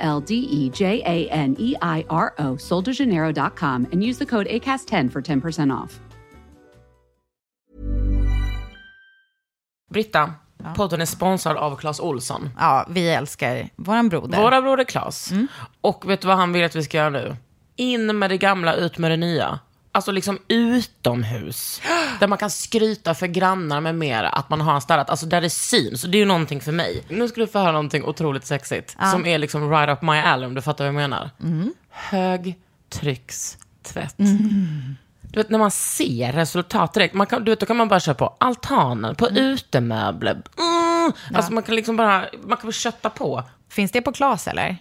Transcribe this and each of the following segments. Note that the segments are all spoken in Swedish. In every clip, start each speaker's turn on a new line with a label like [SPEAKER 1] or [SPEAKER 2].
[SPEAKER 1] L D E J A N E I R O, soldejaneiro.com, and use the code ACAST10 for 10% off.
[SPEAKER 2] Britta, podden är sponsrad av Clas Olsson.
[SPEAKER 3] Ja, vi älskar våran broder.
[SPEAKER 2] Våra broder Clas. Och vet du vad han vill att vi ska göra nu? In med det gamla, ut med det nya. Alltså liksom utomhus. Där man kan skryta för grannar med mera att man har städat. Alltså där det syns. Det är ju någonting för mig. Nu ska du få höra någonting otroligt sexigt. Som är liksom right up my alley om du fattar vad jag menar. Högtryckstvätt. Du vet när man ser resultat direkt. Man kan, du vet, då kan man bara köra på altanen, på utemöbler. Mm. Alltså man kan liksom bara, man kan bara kötta på.
[SPEAKER 3] Finns det på Klas eller?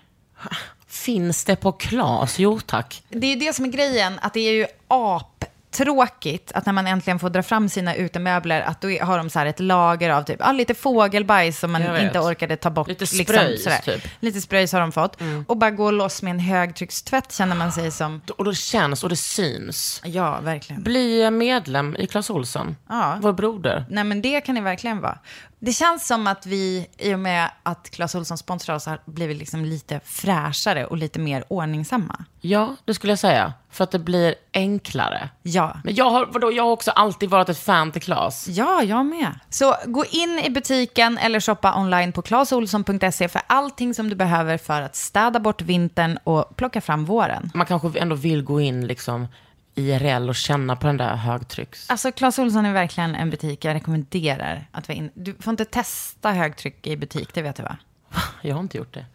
[SPEAKER 2] Finns det på Klas? Jo tack.
[SPEAKER 3] Det är det som är grejen, att det är ju aptråkigt att när man äntligen får dra fram sina utemöbler, att då har de så ett lager av typ, ah, lite fågelbajs som man inte orkade ta bort.
[SPEAKER 2] Lite spröjs, typ.
[SPEAKER 3] Lite spröjs har de fått. Och bara gå loss med en högtryckstvätt känner man sig som,
[SPEAKER 2] Och det känns och det syns.
[SPEAKER 3] ja verkligen.
[SPEAKER 2] Bli medlem i Clas Ohlson.
[SPEAKER 3] Ja.
[SPEAKER 2] Vår broder.
[SPEAKER 3] Nej men det kan det verkligen vara. Det känns som att vi, i och med att Clas Ohlson sponsrar oss, har blivit liksom lite fräschare och lite mer ordningsamma.
[SPEAKER 2] Ja, det skulle jag säga. För att det blir enklare.
[SPEAKER 3] Ja.
[SPEAKER 2] Men jag har, vadå, jag har också alltid varit ett fan till Clas.
[SPEAKER 3] Ja, jag med. Så gå in i butiken eller shoppa online på claesolsson.se för allting som du behöver för att städa bort vintern och plocka fram våren.
[SPEAKER 2] Man kanske ändå vill gå in liksom IRL och känna på den där högtrycks...
[SPEAKER 3] Alltså, Clas Ohlson är verkligen en butik jag rekommenderar att vara in. Du får inte testa högtryck i butik, det vet du va?
[SPEAKER 2] Jag har inte gjort det.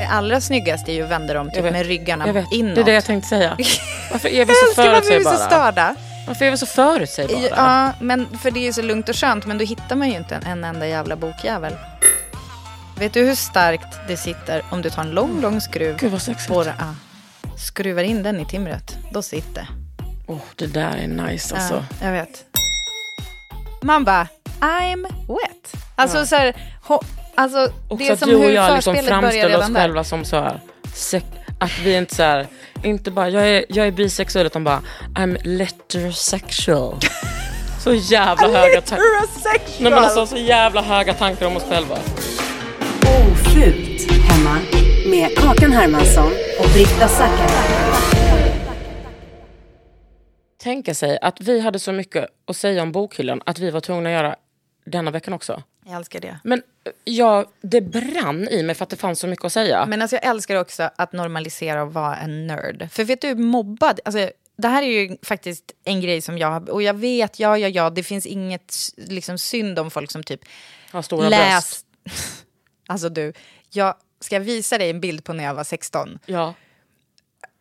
[SPEAKER 3] Det allra snyggaste är ju att vända dem typ med ryggarna
[SPEAKER 2] Jag vet.
[SPEAKER 3] inåt.
[SPEAKER 2] Det är det jag tänkte säga. Varför är vi så
[SPEAKER 3] Älskar varför vi är så
[SPEAKER 2] förutsägbara?
[SPEAKER 3] störda.
[SPEAKER 2] Varför är vi så förutsägbara?
[SPEAKER 3] Ja, men för det är ju så lugnt och skönt, men då hittar man ju inte en, en enda jävla bokjävel. Vet du hur starkt det sitter om du tar en lång, lång skruv
[SPEAKER 2] Gud vad sexigt.
[SPEAKER 3] Bara, ja, skruvar in den i timret, då sitter.
[SPEAKER 2] Åh, det där är nice alltså.
[SPEAKER 3] Ja, jag vet. Man bara, I'm wet. Alltså så här, ho, alltså
[SPEAKER 2] Också
[SPEAKER 3] det är
[SPEAKER 2] att
[SPEAKER 3] som
[SPEAKER 2] du och
[SPEAKER 3] hur
[SPEAKER 2] jag liksom framställer oss
[SPEAKER 3] där.
[SPEAKER 2] själva som så här, att vi inte så här, inte bara, jag är, jag är bisexuell utan bara, I'm lettersexual. så jävla höga tankar. Nej men alltså så jävla höga tankar om oss själva.
[SPEAKER 4] Ofult hemma med Kakan Hermansson och Britta Zackari.
[SPEAKER 2] Tänka sig att vi hade så mycket att säga om bokhyllan att vi var tvungna att göra denna veckan också.
[SPEAKER 3] Jag älskar det.
[SPEAKER 2] Men eh, ja, det brann i mig för att det fanns så mycket att säga.
[SPEAKER 3] Men alltså jag älskar också att normalisera och vara en nörd. För vet du, mobbad, alltså, det här är ju faktiskt en grej som jag och jag vet, ja, ja, ja, det finns inget liksom, synd om folk som typ
[SPEAKER 2] Har stora
[SPEAKER 3] läs...
[SPEAKER 2] bröst.
[SPEAKER 3] alltså du, jag ska visa dig en bild på när jag var 16.
[SPEAKER 2] Ja.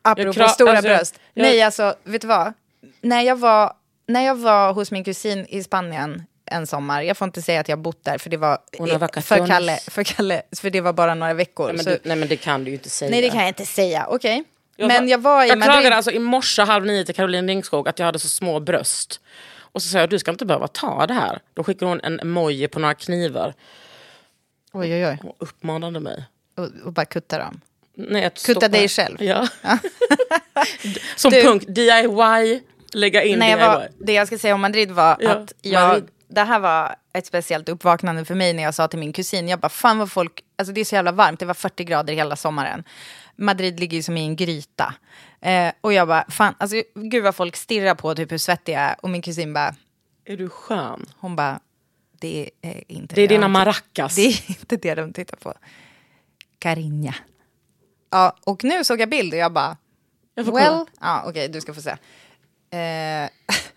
[SPEAKER 3] Apropå
[SPEAKER 2] Jag kra-
[SPEAKER 3] stora
[SPEAKER 2] alltså, jag-
[SPEAKER 3] bröst.
[SPEAKER 2] jag-
[SPEAKER 3] Nej, alltså, vet du vad? När jag, var, när jag var hos min kusin i Spanien en sommar, jag får inte säga att jag bott där, för det var för. Kalle, för Kalle, för det var bara några veckor.
[SPEAKER 2] Nej, men du, nej men det kan du ju inte säga.
[SPEAKER 3] nej, det kan jag inte säga. Okej.
[SPEAKER 2] Jag
[SPEAKER 3] Men jag var i
[SPEAKER 2] Jag
[SPEAKER 3] Madrid.
[SPEAKER 2] klagade alltså i morse halv nio till Caroline Ringskog att jag hade så små bröst. Och så sa jag, du ska inte behöva ta det här. Då skickade hon en emoji på några knivar
[SPEAKER 3] Oj, oj, oj.
[SPEAKER 2] och uppmanade mig.
[SPEAKER 3] Och, och bara kutta dem.
[SPEAKER 2] Nej, att
[SPEAKER 3] Kutta
[SPEAKER 2] stoppa-
[SPEAKER 3] dig själv.
[SPEAKER 2] Ja. Som
[SPEAKER 3] Du-
[SPEAKER 2] punkt, DIY, lägga in
[SPEAKER 3] jag
[SPEAKER 2] DIY.
[SPEAKER 3] var, det jag ska säga om Madrid var
[SPEAKER 2] Ja,
[SPEAKER 3] att jag,
[SPEAKER 2] Madrid.
[SPEAKER 3] det här var ett speciellt uppvaknande för mig när jag sa till min kusin, jag bara fan vad folk, alltså det är så jävla varmt, det var 40 grader hela sommaren. Madrid ligger ju som i en gryta. Eh, och jag bara, fan, alltså gud vad folk stirrar på typ hur svettig jag är. Och min kusin bara,
[SPEAKER 2] Är du skön?
[SPEAKER 3] hon bara, det är inte
[SPEAKER 2] Det är dina
[SPEAKER 3] de-
[SPEAKER 2] maracas.
[SPEAKER 3] Det är inte det de tittar på. Carinha. Ja, och nu såg jag bild och jag bara,
[SPEAKER 2] Jag får
[SPEAKER 3] well,
[SPEAKER 2] kolla.
[SPEAKER 3] ja okej du ska få se. Eh,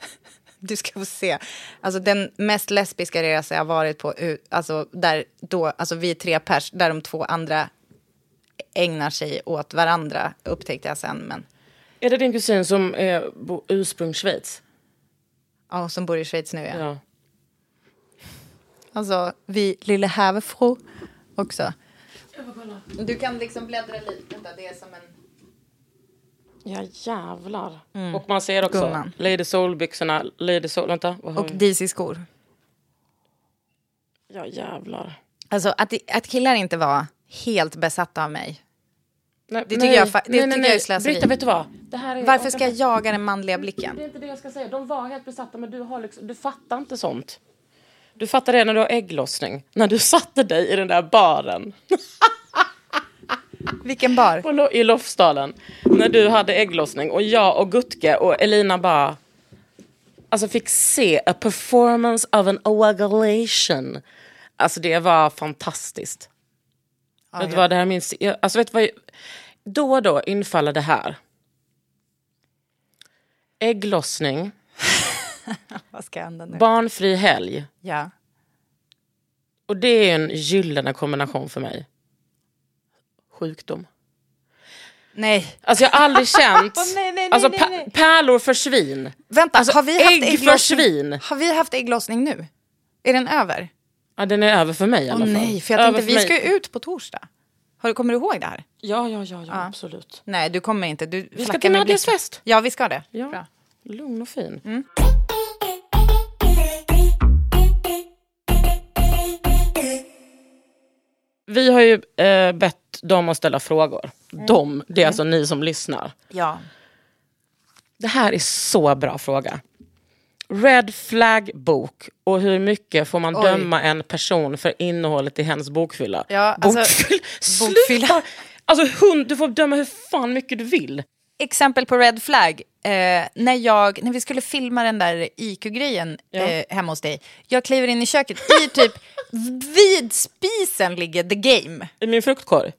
[SPEAKER 3] du ska få se. Alltså den mest lesbiska resa jag varit på, alltså där då, alltså vi tre pers, där de två andra ägnar sig åt varandra, upptäckte jag sen. Men
[SPEAKER 2] Är det din kusin som är bo- ursprung Schweiz?
[SPEAKER 3] ja, som bor i Schweiz nu ja.
[SPEAKER 2] Ja.
[SPEAKER 3] Alltså vi lille härifrån också. Du kan liksom bläddra lite. Vänta, det är som en...
[SPEAKER 2] Ja jävlar. Och man ser också
[SPEAKER 3] Gumman.
[SPEAKER 2] Lady Soul-byxorna. Lady Soul, vänta. vad har
[SPEAKER 3] Och? DC-skor.
[SPEAKER 2] Ja jävlar.
[SPEAKER 3] Alltså att, att killar inte var helt besatta av mig.
[SPEAKER 2] Nej,
[SPEAKER 3] Det tycker jag fa- det tycker jag är slöseri.
[SPEAKER 2] Britta, vet du vad? Det här är,
[SPEAKER 3] Varför ska jag jaga den manliga blicken?
[SPEAKER 2] Det är inte det jag ska säga. De var helt besatta, men du, har liksom, du fattar inte sånt. Du fattar det när du har ägglossning. När du satte dig i den där baren
[SPEAKER 3] Vilken bar?
[SPEAKER 2] Lo- i Lofsdalen. När du hade ägglossning och jag och Gutke och Elina bara alltså fick se a performance of an ovulation. Alltså det var fantastiskt. vet du vad, det här minns jag, alltså vet vad, då och då infaller det här. Ägglossning,
[SPEAKER 3] Vad ska hända nu?
[SPEAKER 2] barnfri helg.
[SPEAKER 3] Ja.
[SPEAKER 2] Och det är en gyllene kombination för mig. Sjukdom.
[SPEAKER 3] Nej.
[SPEAKER 2] Alltså jag har aldrig känt...
[SPEAKER 3] nej, nej, nej,
[SPEAKER 2] alltså
[SPEAKER 3] nej,
[SPEAKER 2] pärlor för svin.
[SPEAKER 3] Vänta,
[SPEAKER 2] Alltså,
[SPEAKER 3] har vi haft
[SPEAKER 2] ägg för
[SPEAKER 3] ägglossning?
[SPEAKER 2] svin.
[SPEAKER 3] Har vi haft ägglossning nu? Är den över?
[SPEAKER 2] Ja, den är över för mig i
[SPEAKER 3] Åh
[SPEAKER 2] alla fall.
[SPEAKER 3] nej, för jag
[SPEAKER 2] Över
[SPEAKER 3] tänkte
[SPEAKER 2] för
[SPEAKER 3] vi ska ju ut på torsdag. Har du, kommer du ihåg det här?
[SPEAKER 2] Ja, ja, ja, ja, absolut.
[SPEAKER 3] Nej, du kommer inte. Du
[SPEAKER 2] Vi ska till
[SPEAKER 3] blicken.
[SPEAKER 2] fest.
[SPEAKER 3] Ja, vi ska det.
[SPEAKER 2] Ja.
[SPEAKER 3] Bra.
[SPEAKER 2] Lugn och fin.
[SPEAKER 3] Mm.
[SPEAKER 2] Vi har ju eh, bett dem att ställa frågor. De, det är alltså ni som lyssnar.
[SPEAKER 3] Ja.
[SPEAKER 2] Det här är så bra fråga. Red flag bok och hur mycket får man
[SPEAKER 3] Oj.
[SPEAKER 2] döma en person för innehållet i hennes bokfylla?
[SPEAKER 3] Ja, alltså,
[SPEAKER 2] Bokfyll-
[SPEAKER 3] bokfylla.
[SPEAKER 2] Sluta! Alltså hund, du får döma hur fan mycket du vill.
[SPEAKER 3] Exempel på red flag. Eh, när, jag, när vi skulle filma den där IQ-grejen
[SPEAKER 2] Ja.
[SPEAKER 3] eh, hemma hos dig. Jag kliver in i köket. I typ vid spisen ligger the game.
[SPEAKER 2] I min fruktkorg.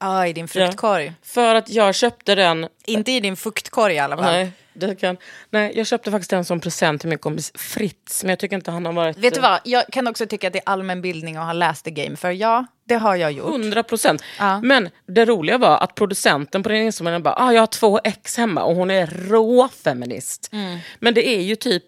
[SPEAKER 3] Ja, i din fruktkorg.
[SPEAKER 2] För att jag köpte den
[SPEAKER 3] Inte i din fuktkorg i alla fall.
[SPEAKER 2] Nej, det kan, nej, jag köpte faktiskt den som present till min kompis Fritz, men jag tycker inte han har varit...
[SPEAKER 3] Vet du vad, jag kan också tycka att det är allmän bildning att ha läst the game. För ja, det har jag gjort.
[SPEAKER 2] 100 procent.
[SPEAKER 3] Ja.
[SPEAKER 2] Men det roliga var att producenten på den instrumenten bara, ah, jag har två ex hemma och hon är råfeminist.
[SPEAKER 3] Mm.
[SPEAKER 2] Men det är ju typ,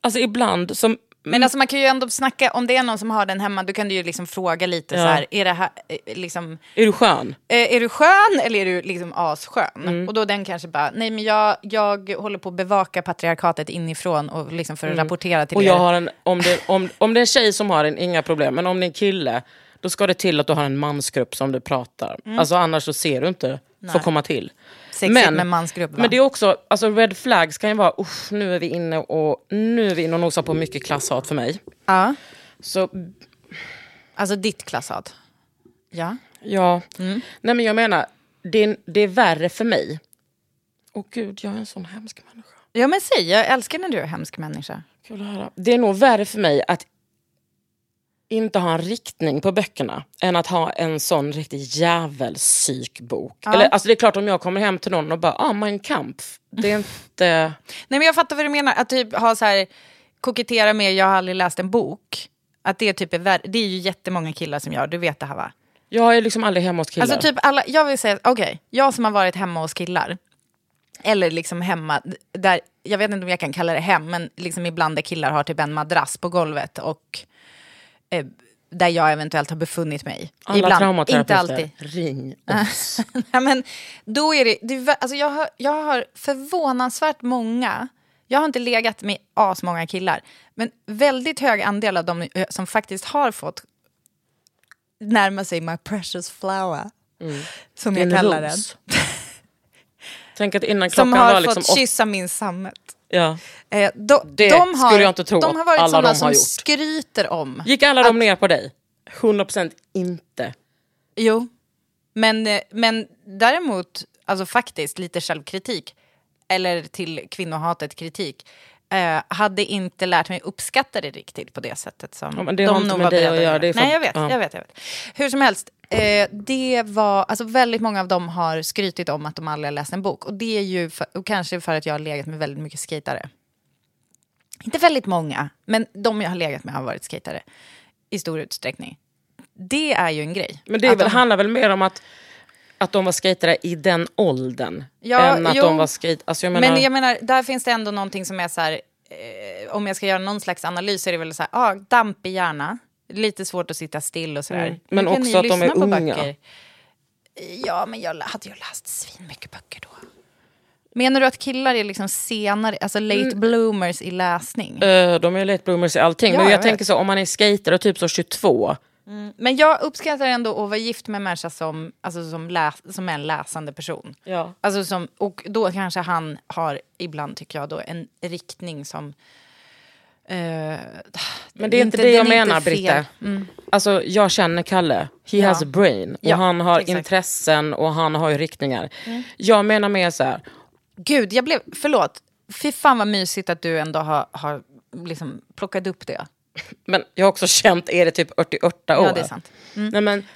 [SPEAKER 2] alltså ibland som...
[SPEAKER 3] Men alltså man kan ju ändå snacka, om det är någon som har den hemma, då kan du ju liksom fråga lite
[SPEAKER 2] Ja.
[SPEAKER 3] så här, är det här, eh, liksom,
[SPEAKER 2] Är du skön?
[SPEAKER 3] eh, är du skön eller är du liksom asskön?
[SPEAKER 2] Mm.
[SPEAKER 3] Och då den kanske bara, nej men jag, jag håller på att bevaka patriarkatet inifrån och liksom för att rapportera till
[SPEAKER 2] Mm. Och
[SPEAKER 3] er.
[SPEAKER 2] jag har en, om, det, om, om det är en tjej som har den, inga problem. Men om det är en kille, då ska det till att du har en mansgrupp som du pratar.
[SPEAKER 3] Mm.
[SPEAKER 2] Alltså annars så ser du inte få komma till.
[SPEAKER 3] Sexigt med mansgrupp, va?
[SPEAKER 2] Men det är också, alltså red flags kan ju vara, usch, nu är vi inne och nu är vi inne och nosar på mycket klasshat för mig.
[SPEAKER 3] Ja,
[SPEAKER 2] Så
[SPEAKER 3] alltså ditt klasshat. Ja.
[SPEAKER 2] ja,
[SPEAKER 3] Mm.
[SPEAKER 2] nej men jag menar, det är, det är värre för mig. Åh gud, jag är en sån hemsk människa.
[SPEAKER 3] Ja men säg, jag älskar när du är hemsk människa.
[SPEAKER 2] Kul att höra. Det är nog värre för mig att inte ha en riktning på böckerna än att ha en sån riktig jävelpsykbok. Eller, alltså det är klart om jag kommer hem till någon och bara, ah, Mein Kampf. Det är inte...
[SPEAKER 3] Nej men jag fattar vad du menar, att typ ha så här, kokettera med jag har aldrig läst en bok. Att det typ är värre, det är ju jättemånga killar som gör, du vet det här va?
[SPEAKER 2] Jag är liksom aldrig hemma hos killar.
[SPEAKER 3] Alltså typ alla, jag vill säga, okej, jag som har varit hemma hos killar. Eller liksom hemma, där, jag vet inte om jag kan kalla det hem, men liksom ibland där killar har typ en madrass på golvet och eh, där jag eventuellt har befunnit mig.
[SPEAKER 2] Alla
[SPEAKER 3] ibland,
[SPEAKER 2] traumaterapeuter,
[SPEAKER 3] inte alltid.
[SPEAKER 2] ring oss.
[SPEAKER 3] Nej, men då är det, det alltså jag, har, jag har förvånansvärt många, jag har inte legat med asmånga killar, men väldigt hög andel av dem eh, som faktiskt har fått närma sig my precious flower, som jag kallar den.
[SPEAKER 2] Tänk att innan
[SPEAKER 3] Som
[SPEAKER 2] klockan
[SPEAKER 3] har
[SPEAKER 2] var liksom
[SPEAKER 3] fått kyssa min sammet.
[SPEAKER 2] Ja.
[SPEAKER 3] Eh, de,
[SPEAKER 2] Det
[SPEAKER 3] de har,
[SPEAKER 2] skulle jag inte tro
[SPEAKER 3] De har
[SPEAKER 2] att
[SPEAKER 3] varit
[SPEAKER 2] alla de
[SPEAKER 3] som
[SPEAKER 2] har gjort.
[SPEAKER 3] skryter om.
[SPEAKER 2] Gick alla de ner på dig? 100% inte.
[SPEAKER 3] Jo, men, eh, men däremot, alltså faktiskt lite självkritik, eller till kvinnohatet kritik, eh, hade inte lärt mig uppskatta det riktigt på det sättet som
[SPEAKER 2] Ja, det
[SPEAKER 3] de nog var beredda
[SPEAKER 2] att
[SPEAKER 3] Nej, jag vet,
[SPEAKER 2] ja.
[SPEAKER 3] jag vet, jag vet. Hur som helst, eh, det var, alltså väldigt många av dem har skrytit om att de aldrig har läst en bok. Och det är ju för, och kanske för att jag har legat med väldigt mycket skatare. Inte väldigt många, men de jag har legat med har varit skatare i stor utsträckning. Det är ju en grej.
[SPEAKER 2] Men det väl,
[SPEAKER 3] de-
[SPEAKER 2] handlar väl mer om att, att de var skatare i den åldern.
[SPEAKER 3] Ja,
[SPEAKER 2] än att
[SPEAKER 3] jo.
[SPEAKER 2] de var skate... Alltså jag menar,
[SPEAKER 3] Men jag menar, där finns det ändå någonting som är så här, eh, om jag ska göra någon slags analys så är det väl så här, ah, dampig hjärna, Lite svårt att sitta still och sådär.
[SPEAKER 2] Mm. Men också att de är unga.
[SPEAKER 3] böcker? Ja, men jag hade ju läst svin mycket böcker då. Menar du att killar är liksom senare, alltså late
[SPEAKER 2] Mm.
[SPEAKER 3] bloomers i läsning?
[SPEAKER 2] Eh, de är late bloomers i allting.
[SPEAKER 3] Ja,
[SPEAKER 2] men jag,
[SPEAKER 3] jag
[SPEAKER 2] tänker så, om man är skater och typ så 22.
[SPEAKER 3] Men jag uppskattar ändå att vara gift med en människa som, alltså som, läs, som är en läsande person.
[SPEAKER 2] Ja.
[SPEAKER 3] Alltså som, och då kanske han har ibland, tycker jag, då, en riktning som... eh,
[SPEAKER 2] Men det är inte det jag menar,
[SPEAKER 3] fel.
[SPEAKER 2] Britta.
[SPEAKER 3] Mm.
[SPEAKER 2] Alltså, jag känner Kalle. He
[SPEAKER 3] Ja.
[SPEAKER 2] has a brain. Och
[SPEAKER 3] Ja,
[SPEAKER 2] han har
[SPEAKER 3] exakt. Mm.
[SPEAKER 2] intressen och han har ju riktningar. Jag menar mer så här.
[SPEAKER 3] Gud, jag blev... Förlåt. Fy fan vad mysigt att du ändå har, har liksom plockat upp det.
[SPEAKER 2] Men jag har också känt er i typ 88 år.
[SPEAKER 3] Ja, det är sant. Mm.
[SPEAKER 2] Nej, men,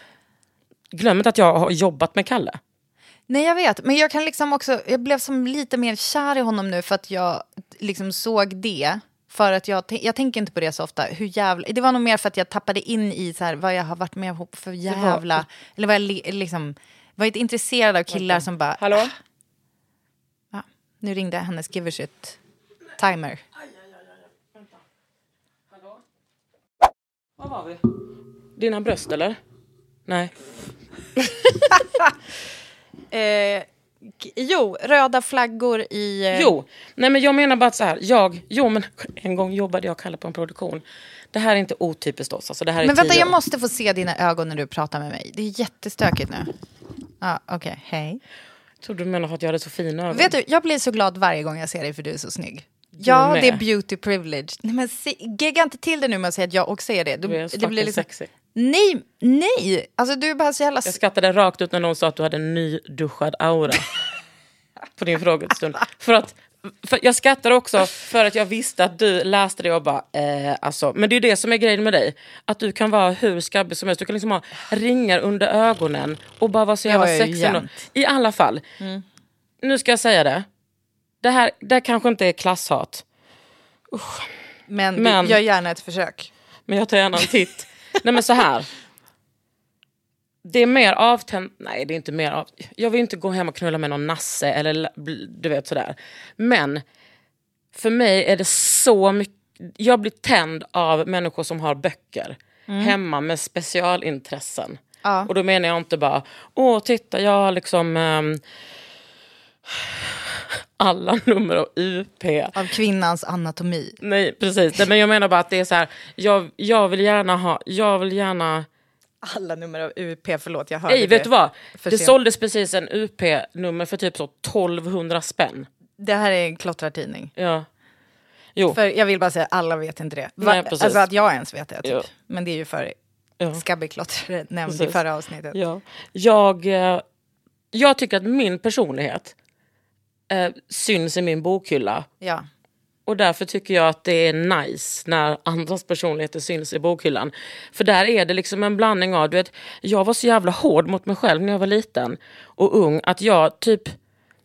[SPEAKER 2] glöm inte att jag har jobbat med Kalle.
[SPEAKER 3] Nej, jag vet. Men jag kan liksom också... Jag blev som lite mer kär i honom nu för att jag liksom såg det. För att jag, jag tänker inte på det så ofta. Hur jävla, det var nog mer för att jag tappade in i så här, vad jag har varit med om för jävla... Eller vad jag li- liksom... Var inte intresserad av killar som bara...
[SPEAKER 2] Hallå?
[SPEAKER 3] Ja, nu ringde hennes give a shit timer.
[SPEAKER 2] Var var vi? Dina bröst eller? Nej.
[SPEAKER 3] Eh, jo, röda flaggor i... eh,
[SPEAKER 2] Jo, nej men jag menar bara att så här, jag, jo men en gång jobbade jag och Kalle på en produktion. Det här är inte otypiskt oss, alltså det här är
[SPEAKER 3] Men vänta, jag
[SPEAKER 2] år.
[SPEAKER 3] måste få se dina ögon när du pratar med mig. Det är jättestökigt nu. Ja, okej. Hej.
[SPEAKER 2] Jag trodde du menade att jag hade så fina ögon.
[SPEAKER 3] Vet du, jag blir så glad varje gång jag ser dig för du är så snygg. Ja, det är beauty privilege. Nej, men se, gegga inte till det nu med att säga att jag också är det. Du,
[SPEAKER 2] Du är
[SPEAKER 3] det blir liksom,
[SPEAKER 2] sexy.
[SPEAKER 3] Nej, nej! Alltså du är bara så jävla...
[SPEAKER 2] Jag skrattade rakt ut när någon sa att du hade en nyduschad aura. på din frågestund. För att, för jag skrattade också för att jag visste att du läste det och bara, eh, alltså. Men det är det som är grejen med dig. Att du kan vara hur skabbig som helst. Du kan liksom ha ringar under ögonen och bara vara så jävla
[SPEAKER 3] ju
[SPEAKER 2] sexig. I alla fall. Nu ska jag säga det. Det här, det kanske inte är klasshat.
[SPEAKER 3] Men,
[SPEAKER 2] Men-
[SPEAKER 3] gör gärna ett försök.
[SPEAKER 2] Men jag tar gärna en titt. Nej men så här. Det är mer avtänt... Nej det är inte mer av... Jag vill inte gå hem och knulla med någon nasse eller du vet sådär. Men för mig är det så mycket... Jag blir tänd av människor som har böcker hemma med specialintressen.
[SPEAKER 3] Ja.
[SPEAKER 2] Och då menar jag inte bara, åh titta jag har liksom ehm, alla nummer av UP.
[SPEAKER 3] Av kvinnans anatomi.
[SPEAKER 2] Nej precis, Nej, men jag menar bara att det är så här, jag, jag vill gärna ha, jag vill gärna...
[SPEAKER 3] Alla nummer av UP, förlåt jag hörde
[SPEAKER 2] Nej
[SPEAKER 3] det.
[SPEAKER 2] vet du vad? Det
[SPEAKER 3] sent.
[SPEAKER 2] såldes precis en UP-nummer för typ så 1200 spänn.
[SPEAKER 3] Det här är en klottrartidning.
[SPEAKER 2] Ja. Jo,
[SPEAKER 3] För jag vill bara säga, alla vet inte det. Va,
[SPEAKER 2] Nej, precis.
[SPEAKER 3] alltså att jag ens vet det, typ.
[SPEAKER 2] Ja.
[SPEAKER 3] Men det är ju för
[SPEAKER 2] Ja.
[SPEAKER 3] skabbig klottrare nämnd i förra avsnittet.
[SPEAKER 2] ja. Jag, eh, jag tycker att min personlighet eh, syns i min bokhylla.
[SPEAKER 3] Ja.
[SPEAKER 2] Och därför tycker jag att det är nice när andras personligheter syns i bokhyllan. För där är det liksom en blandning av, du vet, jag var så jävla hård mot mig själv när jag var liten och ung att jag typ,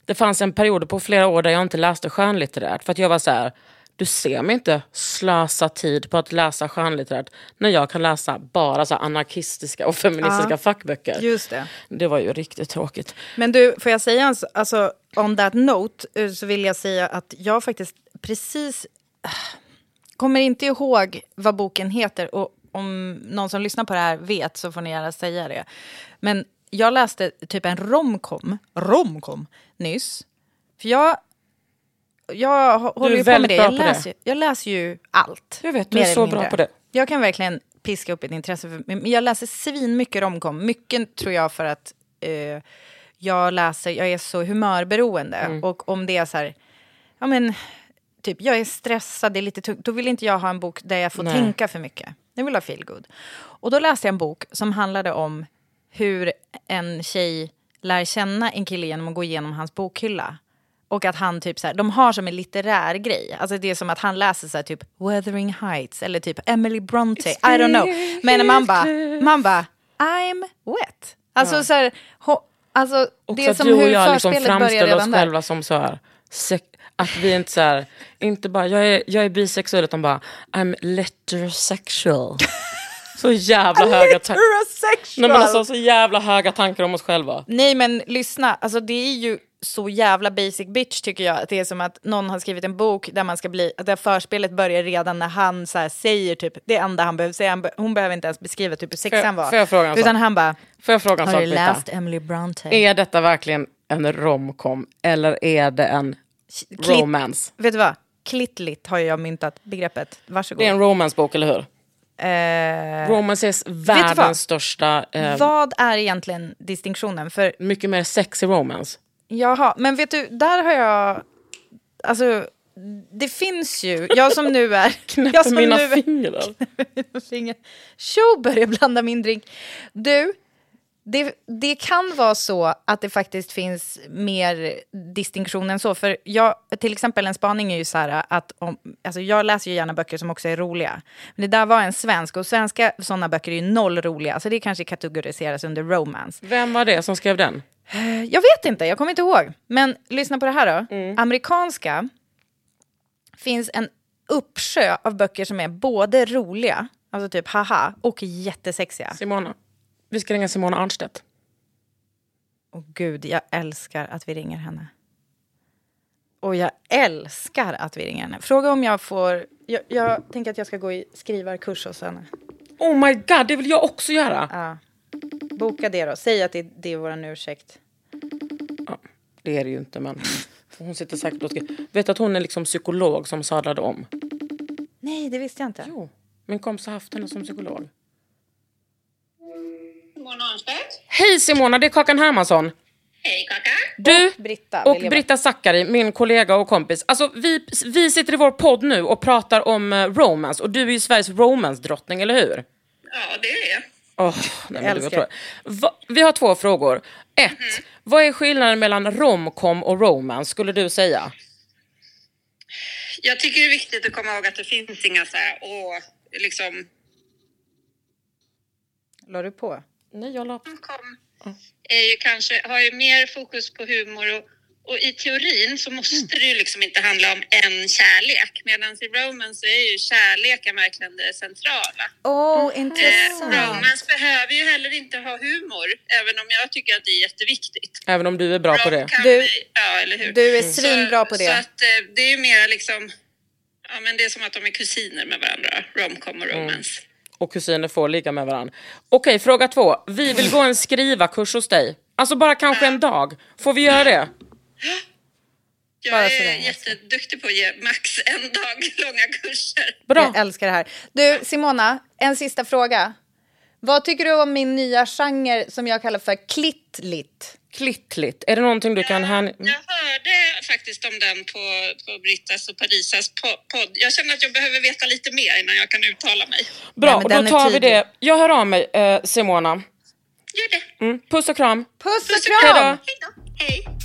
[SPEAKER 2] det fanns en period på flera år där jag inte läste skönlitterärt för att jag var så här. Du ser mig inte slösa tid på att läsa skönlitterärt när jag kan läsa bara så anarkistiska och feministiska
[SPEAKER 3] Ja.
[SPEAKER 2] fackböcker.
[SPEAKER 3] Just det.
[SPEAKER 2] Det var ju riktigt tråkigt.
[SPEAKER 3] Men du, får jag säga, alltså on that note, eh, så vill jag säga att jag faktiskt precis äh, kommer inte ihåg vad boken heter. Och om någon som lyssnar på det här vet så får ni gärna säga det. Men jag läste typ en romcom, romcom nyss. För jag, jag hå- håller ju på med det. Jag
[SPEAKER 2] på det.
[SPEAKER 3] läser, jag läser ju allt.
[SPEAKER 2] Jag vet, du är så bra på det.
[SPEAKER 3] Jag kan verkligen piska upp ett intresse för men Jag läser svin mycket romcom. Mycket tror jag för att eh, jag läser, jag är så humörberoende.
[SPEAKER 2] Mm.
[SPEAKER 3] Och om det är så här, ja men, typ jag är stressad, det är lite tungt. Då vill inte jag ha en bok där jag får
[SPEAKER 2] Nej.
[SPEAKER 3] tänka för mycket. Jag vill ha feel good. Och då läste jag en bok som handlade om hur en tjej lär känna en kille genom att gå igenom hans bokhylla. Och att han typ så här, de har som en litterär grej. Alltså det är som att han läser så här typ Wuthering Heights eller typ Emily Bronte. I don't know. Men man bara, man bara, I'm wet. Alltså så här, ho, alltså
[SPEAKER 2] Och
[SPEAKER 3] det är som
[SPEAKER 2] du och
[SPEAKER 3] hur
[SPEAKER 2] jag liksom framställer oss
[SPEAKER 3] där.
[SPEAKER 2] själva som så här, att vi inte så här, inte bara jag är, jag är bisexuell utan bara I'm heterosexual. så jävla höga tankar. Nej, men alltså, så jävla höga tankar om oss själva.
[SPEAKER 3] Nej men lyssna, alltså det är ju så jävla basic bitch tycker jag. Att det är som att någon har skrivit en bok där man ska bli, där förspelet börjar redan när han så säger typ det enda han behöver säga. Han hon behöver inte ens beskriva typ hur sexan var.
[SPEAKER 2] får jag fråga en
[SPEAKER 3] Utan
[SPEAKER 2] sak?
[SPEAKER 3] han bara,
[SPEAKER 2] Får jag fråga en
[SPEAKER 3] har
[SPEAKER 2] sak
[SPEAKER 3] du läst Emily Bronte?
[SPEAKER 2] Är detta verkligen en romcom eller är det en
[SPEAKER 3] Klitt-
[SPEAKER 2] romance?
[SPEAKER 3] Vet du vad? Klittligt har jag myntat begreppet. Varsågod.
[SPEAKER 2] Det är en romancebok, eller hur?
[SPEAKER 3] Eh,
[SPEAKER 2] Romance är världens största, eh,
[SPEAKER 3] vad är egentligen distinktionen? För
[SPEAKER 2] mycket mer sexy romance.
[SPEAKER 3] Jaha, men vet du, där har jag... Alltså, det finns ju... Jag som nu är... jag som
[SPEAKER 2] mina
[SPEAKER 3] nu
[SPEAKER 2] fingrar.
[SPEAKER 3] finger. Tjo, börjar blanda min drink. Du, det, det kan vara så att det faktiskt finns mer distinktion än så. För jag, till exempel en spaning är ju så här att om, alltså jag läser ju gärna böcker som också är roliga. Men det där var en svensk och svenska sådana böcker är ju noll roliga. Så det kanske kategoriseras under romance.
[SPEAKER 2] Vem var det som skrev den?
[SPEAKER 3] Jag vet inte, jag kommer inte ihåg. Men lyssna på det här då.
[SPEAKER 2] Mm.
[SPEAKER 3] Amerikanska finns en uppsjö av böcker som är både roliga, alltså typ haha, och jättesexiga.
[SPEAKER 2] Simona. Vi ska ringa Simona Arnstedt.
[SPEAKER 3] Och gud, jag älskar att vi ringer henne. Och jag älskar att vi ringer henne. Fråga om jag får... Jag, jag tänker att jag ska gå i skrivarkurs hos henne.
[SPEAKER 2] Oh my god, det vill jag också göra.
[SPEAKER 3] Ja. Boka det då. Säg att det, det är vår ursäkt.
[SPEAKER 2] Det är det ju inte, men hon sitter säkert och. Vet att hon är liksom psykolog som sadlade om?
[SPEAKER 3] Nej, det visste jag inte.
[SPEAKER 2] Jo, min kompis har haft henne som psykolog.
[SPEAKER 5] Mona Arnstedt.
[SPEAKER 2] Hej Simona, det är Kakan Hermansson.
[SPEAKER 5] Hej Kaka.
[SPEAKER 2] Du
[SPEAKER 3] Och Britta,
[SPEAKER 2] och Britta Zackari, min kollega och kompis. Alltså, vi, vi sitter i vår podd nu och pratar om eh, romance. Och du är ju Sveriges romance-drottning, eller hur?
[SPEAKER 5] Ja, det är jag.
[SPEAKER 2] Men du
[SPEAKER 3] älskar.
[SPEAKER 2] Va, vi har två frågor. Ett, vad är skillnaden mellan romcom och romance, skulle du säga?
[SPEAKER 5] Jag tycker det är viktigt att komma ihåg att det finns inga så här, åh, liksom,
[SPEAKER 3] La du på?
[SPEAKER 2] Nej, jag la...
[SPEAKER 5] kom, är ju kanske, har ju mer fokus på humor och, och i teorin så måste det ju liksom inte handla om en kärlek. Medan i romance är ju kärleken verkligen det centrala.
[SPEAKER 3] Åh, oh,
[SPEAKER 5] Eh,
[SPEAKER 3] intressant.
[SPEAKER 5] romance behöver ju heller inte ha humor, även om jag tycker att det är jätteviktigt.
[SPEAKER 2] Även om du är bra på det.
[SPEAKER 5] Rom
[SPEAKER 3] Du-
[SPEAKER 5] vi- ja, eller hur?
[SPEAKER 3] Du är
[SPEAKER 5] Så-
[SPEAKER 3] svinbra på det.
[SPEAKER 5] Så att eh, det är ju mer liksom, ja men det är som att de är kusiner med varandra, romcom och romance.
[SPEAKER 2] Och kusiner får ligga med varandra. Okej, fråga två. Vi vill gå en skrivarkurs hos dig. Alltså bara kanske en dag. Får vi göra det?
[SPEAKER 5] Jag
[SPEAKER 3] Bara
[SPEAKER 5] är
[SPEAKER 3] sådär,
[SPEAKER 5] jätteduktig på att ge max en dag långa kurser.
[SPEAKER 2] Bra.
[SPEAKER 3] Jag älskar det här. Du, Simona, en sista fråga. Vad tycker du om min nya genre som jag kallar för klittlit?
[SPEAKER 2] Klittligt. Är det någonting du kan... Hän...
[SPEAKER 5] Jag hörde faktiskt om den på, på Brittas och Parisas po- podd. Jag känner att jag behöver veta lite mer innan jag kan uttala mig.
[SPEAKER 2] Bra,
[SPEAKER 3] Nej,
[SPEAKER 2] då tar vi det. Jag hör av mig, eh, Simona.
[SPEAKER 5] Gör det.
[SPEAKER 2] Mm. Puss och kram.
[SPEAKER 3] Puss och
[SPEAKER 5] Puss och
[SPEAKER 3] kram!
[SPEAKER 2] Hej
[SPEAKER 5] Hej då. Hej.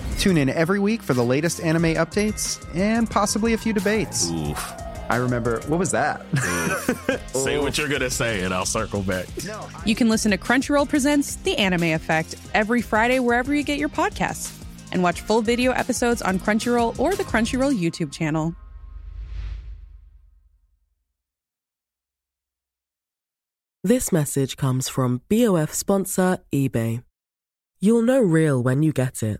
[SPEAKER 6] Tune in every week for the latest anime updates and possibly a few debates.
[SPEAKER 7] Oof.
[SPEAKER 8] I remember, what was that?
[SPEAKER 7] Say what you're gonna say, and I'll circle back.
[SPEAKER 9] you can listen to Crunchyroll Presents The Anime Effect every Friday wherever you get your podcasts. And watch full video episodes on Crunchyroll or the Crunchyroll YouTube channel.
[SPEAKER 10] This message comes from BOF sponsor eBay. You'll know real when you get it.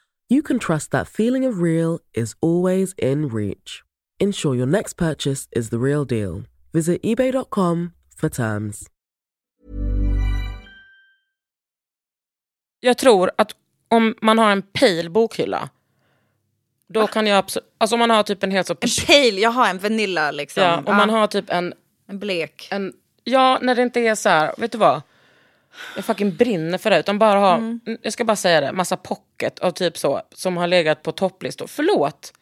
[SPEAKER 10] you can trust that feeling of real is always in reach. Ensure your next purchase is the real deal. Visit ebay.com for terms.
[SPEAKER 2] Jag tror att om man har en pale bokhylla då ah. kan jag absolut... Alltså om man har typ en helt så...
[SPEAKER 3] En pale, jag har en vanilla liksom.
[SPEAKER 2] Ja, om ah. man har typ en...
[SPEAKER 3] En blek.
[SPEAKER 2] En, ja, när det inte är så här, vet du vad? Jag fucking brinner för det. Utan bara ha,
[SPEAKER 3] Mm.
[SPEAKER 2] jag ska bara säga det, massa pocket och typ så, som har legat på topplistor. Förlåt.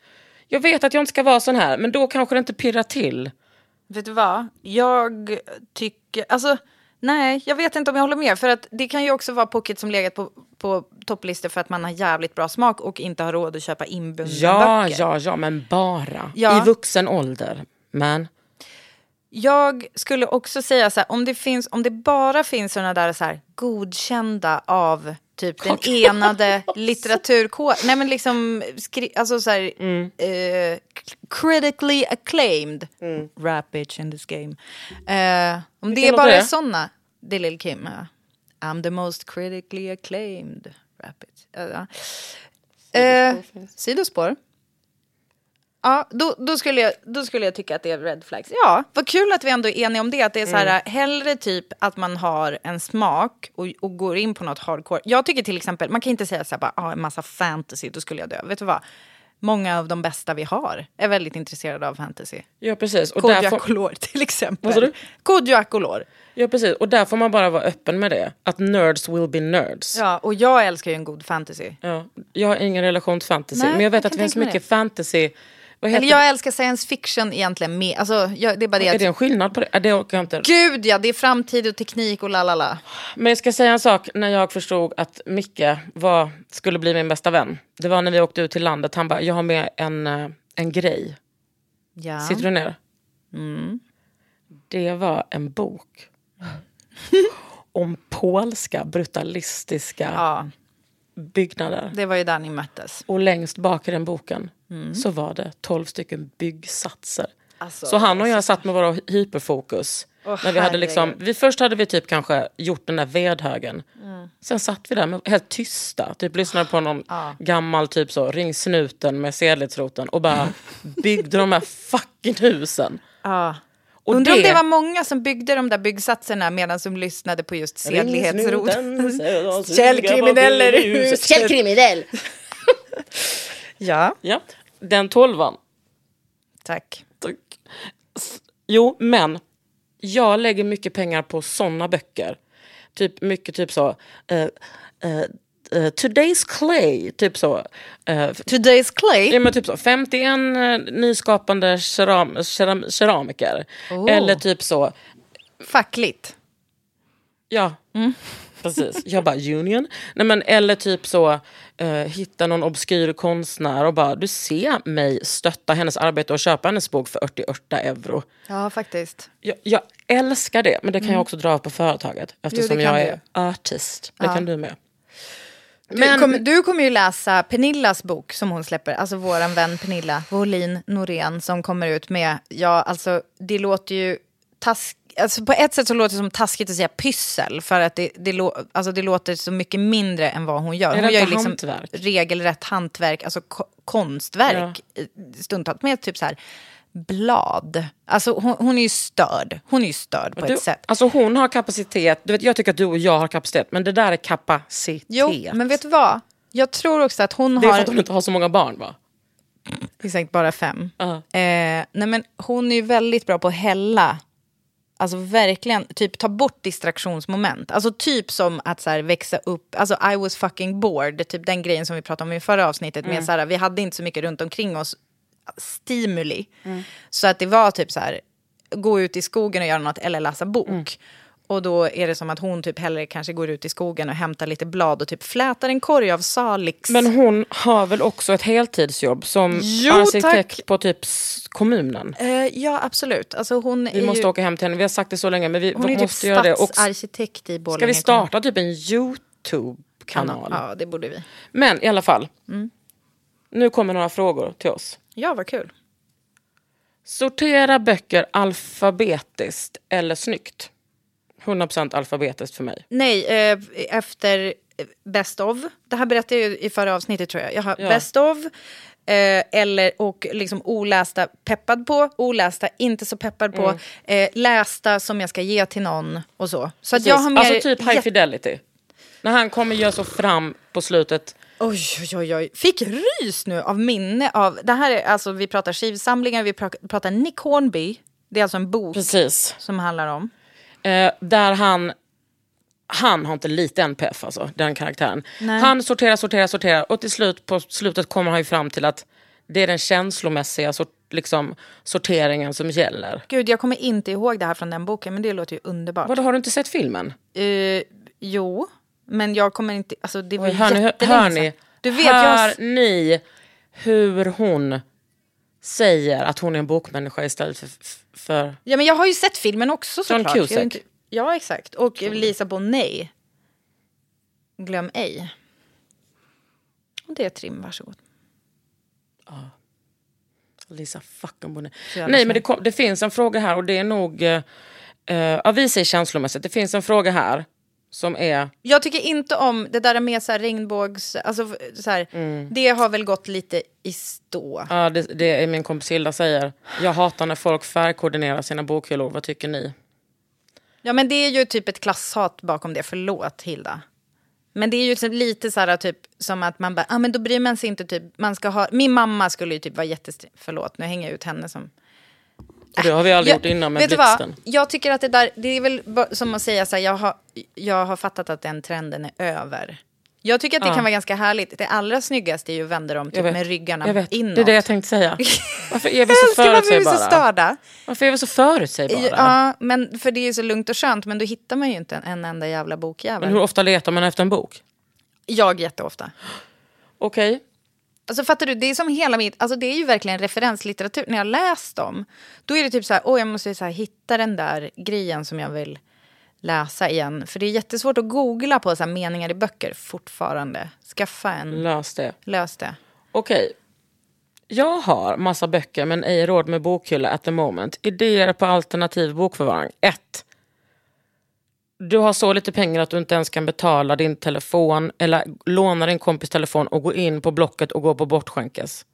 [SPEAKER 2] Jag vet att jag inte ska vara sån här, men då kanske det inte pirrar till.
[SPEAKER 3] Vet du vad? Jag tycker... Alltså, nej, jag vet inte om jag håller med. För att det kan ju också vara pocket som legat på, på topplistor för att man har jävligt bra smak och inte har råd att köpa inbundna
[SPEAKER 2] Ja,
[SPEAKER 3] böcker.
[SPEAKER 2] ja, ja, men bara.
[SPEAKER 3] Ja.
[SPEAKER 2] I vuxen ålder. Men,
[SPEAKER 3] Jag skulle också säga så här, om det, finns, om det bara finns såna där så här, godkända av typ den enade litteraturkåren. Nej men liksom, skri- alltså så här,
[SPEAKER 2] Mm.
[SPEAKER 3] eh, critically acclaimed. Rap bitch in this game. Eh, om det
[SPEAKER 2] Vilken
[SPEAKER 3] är
[SPEAKER 2] låt
[SPEAKER 3] bara
[SPEAKER 2] är
[SPEAKER 3] är
[SPEAKER 2] det?
[SPEAKER 3] det är Lil Kim. Ja. I'm the most critically acclaimed. Rap bitch. Ja. Eh, sidospår. Ja, då, då, skulle jag, då skulle jag tycka att det är red flags. Ja, vad kul att vi ändå är eniga om det. Att det är så här,
[SPEAKER 2] Mm.
[SPEAKER 3] hellre typ att man har en smak och, och går in på något hardcore. Jag tycker till exempel, man kan inte säga så här, bara, ah, en massa fantasy, då skulle jag dö. Vet du vad? Många av de bästa vi har är väldigt intresserade av fantasy.
[SPEAKER 2] ja precis. Och
[SPEAKER 3] Kodjo Akolor till exempel. Kodjo Akolor.
[SPEAKER 2] Ja, precis. Och där får man bara vara öppen med det. Att nerds will be nerds.
[SPEAKER 3] Ja, och jag älskar ju en god fantasy.
[SPEAKER 2] Ja, jag har ingen relation till fantasy,
[SPEAKER 3] Nej,
[SPEAKER 2] men jag vet
[SPEAKER 3] jag
[SPEAKER 2] att det finns mycket fantasy.
[SPEAKER 3] Eller jag älskar science fiction egentligen mer. Alltså, jag, det är bara det
[SPEAKER 2] Är
[SPEAKER 3] att...
[SPEAKER 2] det en skillnad på det? Det orkar jag inte.
[SPEAKER 3] Gud ja, det är framtid och teknik och lalala.
[SPEAKER 2] Men jag ska säga en sak när jag förstod att Micke var, skulle bli min bästa vän. Det var när vi åkte ut till landet. Han bara, jag har med en, eh, en grej.
[SPEAKER 3] Ja.
[SPEAKER 2] Sitter du ner?
[SPEAKER 3] Mm.
[SPEAKER 2] Det var en bok. om polska brutalistiska
[SPEAKER 3] Ja,
[SPEAKER 2] byggnader.
[SPEAKER 3] det var ju där ni möttes.
[SPEAKER 2] Och längst bak i den boken
[SPEAKER 3] Mm.
[SPEAKER 2] så var det 12 stycken byggsatser.
[SPEAKER 3] Alltså,
[SPEAKER 2] så han och jag satt med våra hyperfokus.
[SPEAKER 3] Åh,
[SPEAKER 2] när vi hade liksom, vi, först hade vi typ kanske gjort den där vedhögen.
[SPEAKER 3] Mm.
[SPEAKER 2] Sen satt vi där med, helt tysta, typ lyssnade på någon
[SPEAKER 3] Ja.
[SPEAKER 2] gammal typ så, ring snuten med sedlighetsroten och bara byggde de här fucking husen.
[SPEAKER 3] Ja.
[SPEAKER 2] Och
[SPEAKER 3] Undrar om
[SPEAKER 2] det-
[SPEAKER 3] det var många som byggde de där byggsatserna medan de lyssnade på just sedlighetsroten. Källkriminell i huset.
[SPEAKER 2] Källkriminell!
[SPEAKER 3] Ja,
[SPEAKER 2] Ja, den tolvan.
[SPEAKER 3] tack.
[SPEAKER 2] Tack. Jo, men jag lägger mycket pengar på såna böcker. Typ mycket typ så. eh, eh, eh, today's Clay, typ så. Uh,
[SPEAKER 3] Today's Clay?
[SPEAKER 2] Ja, men typ så. 51 uh, nyskapande keram, keram, keramiker.
[SPEAKER 3] Oh.
[SPEAKER 2] Eller typ så.
[SPEAKER 3] Fackligt.
[SPEAKER 2] Ja, precis. Jag bara union. Nej, men, eller typ så, eh, hitta någon obskyr konstnär och bara, du ser mig stötta hennes arbete och köpa hennes bok för 88 euro.
[SPEAKER 3] Ja, faktiskt.
[SPEAKER 2] Jag, jag älskar det, men det kan
[SPEAKER 3] Mm.
[SPEAKER 2] jag också dra på företaget. Eftersom
[SPEAKER 3] kan
[SPEAKER 2] jag
[SPEAKER 3] du.
[SPEAKER 2] är artist. Det
[SPEAKER 3] Ja.
[SPEAKER 2] kan du med.
[SPEAKER 3] Du, kommer, du kommer ju läsa Pernillas bok som hon släpper, alltså våran vän Pernilla Wåhlin Norén som kommer ut med, ja alltså det låter ju task, alltså på ett sätt så låter det som taskigt att säga pyssel för att det, det, alltså det låter så mycket mindre än vad hon gör. Hon gör ju liksom
[SPEAKER 2] hantverk?
[SPEAKER 3] regelrätt hantverk, alltså ko- konstverk eh, stundtals med typ så här blad. Alltså hon, hon är ju störd, hon är ju störd på
[SPEAKER 2] Du,
[SPEAKER 3] ett sätt.
[SPEAKER 2] Alltså hon har kapacitet, du vet, jag tycker att du och jag har kapacitet, men det där är kapacitet.
[SPEAKER 3] Jo, men vet du vad? Jag tror också att hon
[SPEAKER 2] det är
[SPEAKER 3] har...
[SPEAKER 2] för att hon inte har så många barn va?
[SPEAKER 3] Exakt, bara fem.
[SPEAKER 2] Ja.
[SPEAKER 3] Eh, nej men hon är ju väldigt bra på att hälla. Alltså verkligen, typ ta bort distraktionsmoment. Alltså typ som att så här, växa upp, alltså I was fucking bored, typ den grejen som vi pratade om i förra avsnittet. Med
[SPEAKER 2] Mm.
[SPEAKER 3] så här, vi hade inte så mycket runt omkring oss stimuli.
[SPEAKER 2] Mm.
[SPEAKER 3] Så att det var typ så här, gå ut i skogen och göra något eller läsa bok.
[SPEAKER 2] Mm.
[SPEAKER 3] Och då är det som att hon typ hellre kanske går ut i skogen och hämtar lite blad och typ flätar en korg av Salix.
[SPEAKER 2] Men hon har väl också ett heltidsjobb som
[SPEAKER 3] Jo,
[SPEAKER 2] arkitekt
[SPEAKER 3] tack.
[SPEAKER 2] på typ kommunen?
[SPEAKER 3] Eh, ja, absolut. Alltså hon
[SPEAKER 2] Vi måste
[SPEAKER 3] ju...
[SPEAKER 2] åka hem till henne, vi har sagt det så länge men vi
[SPEAKER 3] Hon
[SPEAKER 2] måste
[SPEAKER 3] typ
[SPEAKER 2] göra det. Och
[SPEAKER 3] i Borlänge
[SPEAKER 2] ska vi starta typ en YouTube-kanal?
[SPEAKER 3] Ja, det borde vi.
[SPEAKER 2] Men i alla fall,
[SPEAKER 3] Mm.
[SPEAKER 2] nu kommer några frågor till oss.
[SPEAKER 3] Ja, vad kul.
[SPEAKER 2] Sortera böcker alfabetiskt eller snyggt? 100% alfabetiskt för mig.
[SPEAKER 3] Nej, eh, efter eh, Best of. Det här berättade jag ju i förra avsnittet tror jag. Jag har
[SPEAKER 2] Ja.
[SPEAKER 3] Best of. Eh, eller, och liksom olästa peppad på, olästa inte så peppad på,
[SPEAKER 2] Mm.
[SPEAKER 3] eh, lästa som jag ska ge till någon och så. Så att jag har mer...
[SPEAKER 2] Alltså typ high fidelity. När han kommer göra så fram på slutet.
[SPEAKER 3] Oj, oj, oj, oj. Fick rys nu av minne av... Det här är alltså, vi pratar skivsamlingar, vi pra- pratar Nick Hornby. Det är alltså en bok
[SPEAKER 2] Precis.
[SPEAKER 3] som handlar om...
[SPEAKER 2] Eh, där han... Han har inte lite NPF, alltså, den karaktären.
[SPEAKER 3] Nej.
[SPEAKER 2] Han sorterar, sorterar, sorterar och till slut på slutet kommer han ju fram till att det är den känslomässiga sort, liksom, sorteringen som gäller.
[SPEAKER 3] Gud, jag kommer inte ihåg det här från den boken, men det låter ju underbart.
[SPEAKER 2] Vadå, har du inte sett filmen?
[SPEAKER 3] Eh, jo, men jag kommer inte... Alltså, det var
[SPEAKER 2] Oj, hör, ni, hör ni,
[SPEAKER 3] Du vet,
[SPEAKER 2] hör
[SPEAKER 3] jag...
[SPEAKER 2] ni hur hon säger att hon är en bokmänniska istället för... för
[SPEAKER 3] Ja, men jag har ju sett filmen också
[SPEAKER 2] John
[SPEAKER 3] såklart. Är
[SPEAKER 2] Cusack.
[SPEAKER 3] inte- Ja, exakt. Och Lisa Bonet. Glöm ej. Och det är Trim, varsågod.
[SPEAKER 2] Lisa fucking Bonet. Nej, men det, kom, det finns en fråga här och det är nog... Eh, ja, vi säger känslomässigt. Det finns en fråga här som är...
[SPEAKER 3] Jag tycker inte om det där med så här regnbågs... Alltså, så här, Det har väl gått lite i stå.
[SPEAKER 2] Ja, det, det är min kompis Hilda säger. Jag hatar när folk färgkoordinerar sina bokhyllor. Vad tycker ni?
[SPEAKER 3] Ja, men det är ju typ ett klasshat bakom det. Förlåt, Hilda. Men det är ju så- lite så här typ som att man bara, ah, men då bryr man sig inte typ, man ska ha, min mamma skulle ju typ vara jättestri... Förlåt, nu hänger jag ut henne som...
[SPEAKER 2] Och det har vi aldrig
[SPEAKER 3] Jag-
[SPEAKER 2] gjort innan med
[SPEAKER 3] vet du
[SPEAKER 2] blixten.
[SPEAKER 3] vad? Jag tycker att det där, det är väl som att säga så här, jag har, jag har fattat att den trenden är över. Jag tycker att det
[SPEAKER 2] Ja.
[SPEAKER 3] kan vara ganska härligt. Det allra snyggaste är ju att vända dem typ med ryggarna
[SPEAKER 2] Jag vet.
[SPEAKER 3] inåt.
[SPEAKER 2] Det är det jag tänkte säga. Varför är vi så
[SPEAKER 3] älskar varför vi är så
[SPEAKER 2] förutsägbara?
[SPEAKER 3] störda.
[SPEAKER 2] Varför är vi så förutsägbara?
[SPEAKER 3] Ja, men för det är ju så lugnt och skönt, men då hittar man ju inte en, en enda jävla bokjävel.
[SPEAKER 2] Men hur ofta letar man efter en bok?
[SPEAKER 3] Jag jätteofta.
[SPEAKER 2] Okej.
[SPEAKER 3] Alltså fattar du, det är som hela mitt, alltså det är ju verkligen referenslitteratur. När jag läst dem, då är det typ så här, åh jag måste så här, hitta den där grejen som jag vill läsa igen. För det är jättesvårt att googla på så här meningar i böcker fortfarande. Skaffa en,
[SPEAKER 2] Lös det.
[SPEAKER 3] lös det.
[SPEAKER 2] Okej. Jag har massa böcker men ej råd med bokhylla at the moment. Idéer på alternativ bokförvaring. 1. Du har så lite pengar att du inte ens kan betala din telefon eller låna din kompis telefon och gå in på Blocket och gå på bortskänkes.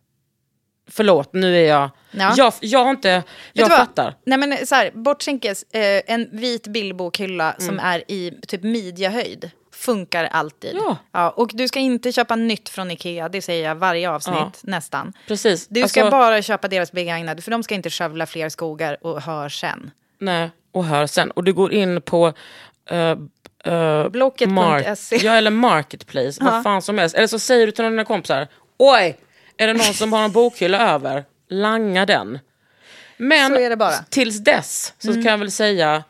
[SPEAKER 2] Förlåt, nu är jag...
[SPEAKER 3] Ja.
[SPEAKER 2] Jag, jag har inte... Jag fattar.
[SPEAKER 3] Nej men så här, bortskänkes, eh, en vit bildbokhylla som
[SPEAKER 2] Mm.
[SPEAKER 3] är i typ midjehöjd. Funkar alltid.
[SPEAKER 2] Ja.
[SPEAKER 3] och du ska inte köpa nytt från Ikea, det säger jag varje avsnitt
[SPEAKER 2] Ja.
[SPEAKER 3] nästan.
[SPEAKER 2] Precis.
[SPEAKER 3] Du ska
[SPEAKER 2] Alltså-
[SPEAKER 3] bara köpa deras begagnade, för de ska inte skövla fler skogar och hör sen.
[SPEAKER 2] Nej, och hör sen. Och du går in på... Uh, uh,
[SPEAKER 3] Blocket.se.
[SPEAKER 2] Ja, eller Marketplace. Vad fan som helst. Eller så säger du till någon av dina kompisar. Oj, är det någon som har en bokhylla över? Langa den. Men
[SPEAKER 3] Så är det bara.
[SPEAKER 2] tills dess så
[SPEAKER 3] Mm.
[SPEAKER 2] kan jag väl säga...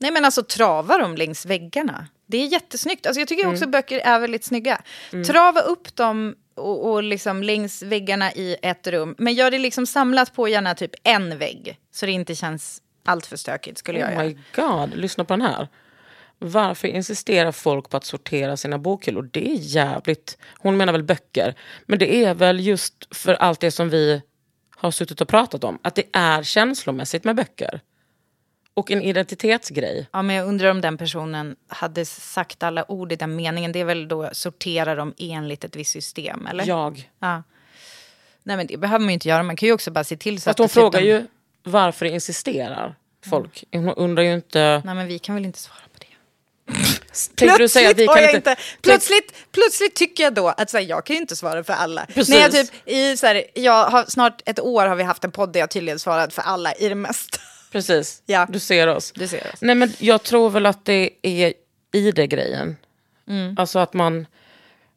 [SPEAKER 3] Nej men alltså trava dem längs väggarna. Det är jättesnyggt. Alltså, jag tycker också
[SPEAKER 2] Mm.
[SPEAKER 3] böcker är väldigt snygga. Trava upp dem och, och liksom längs väggarna i ett rum. Men gör det liksom samlat på gärna typ en vägg. Så det inte känns allt för stökigt skulle jag
[SPEAKER 2] Oh
[SPEAKER 3] göra.
[SPEAKER 2] my god, lyssna på den här. Varför insisterar folk på att sortera sina bokhyllor? Det är jävligt... Hon menar väl böcker. Men det är väl just för allt det som vi har suttit och pratat om. Att det är känslomässigt med böcker. Och en identitetsgrej.
[SPEAKER 3] Ja, men jag undrar om den personen hade sagt alla ord i den meningen. Det är väl då sortera dem enligt ett visst system, eller?
[SPEAKER 2] Jag.
[SPEAKER 3] Ja. Nej, men det behöver man ju inte göra. Man kan ju också bara se till så
[SPEAKER 2] Att hon
[SPEAKER 3] det typ
[SPEAKER 2] frågar ju varför insisterar folk. Hon undrar ju inte...
[SPEAKER 3] Nej, men vi kan väl inte svara på det.
[SPEAKER 2] Tänkte du kan inte...
[SPEAKER 3] inte... Plötsligt, plötsligt tycker jag då att så här, jag kan ju inte svara för alla.
[SPEAKER 2] Precis.
[SPEAKER 3] När jag typ, i, så här, jag har, snart ett år har vi haft en podd där jag tydligen svarat för alla i det mesta.
[SPEAKER 2] Precis,
[SPEAKER 3] Ja.
[SPEAKER 2] du ser oss.
[SPEAKER 3] Du ser oss.
[SPEAKER 2] Nej men jag tror väl att det är ID-grejen.
[SPEAKER 3] Mm.
[SPEAKER 2] Alltså att man,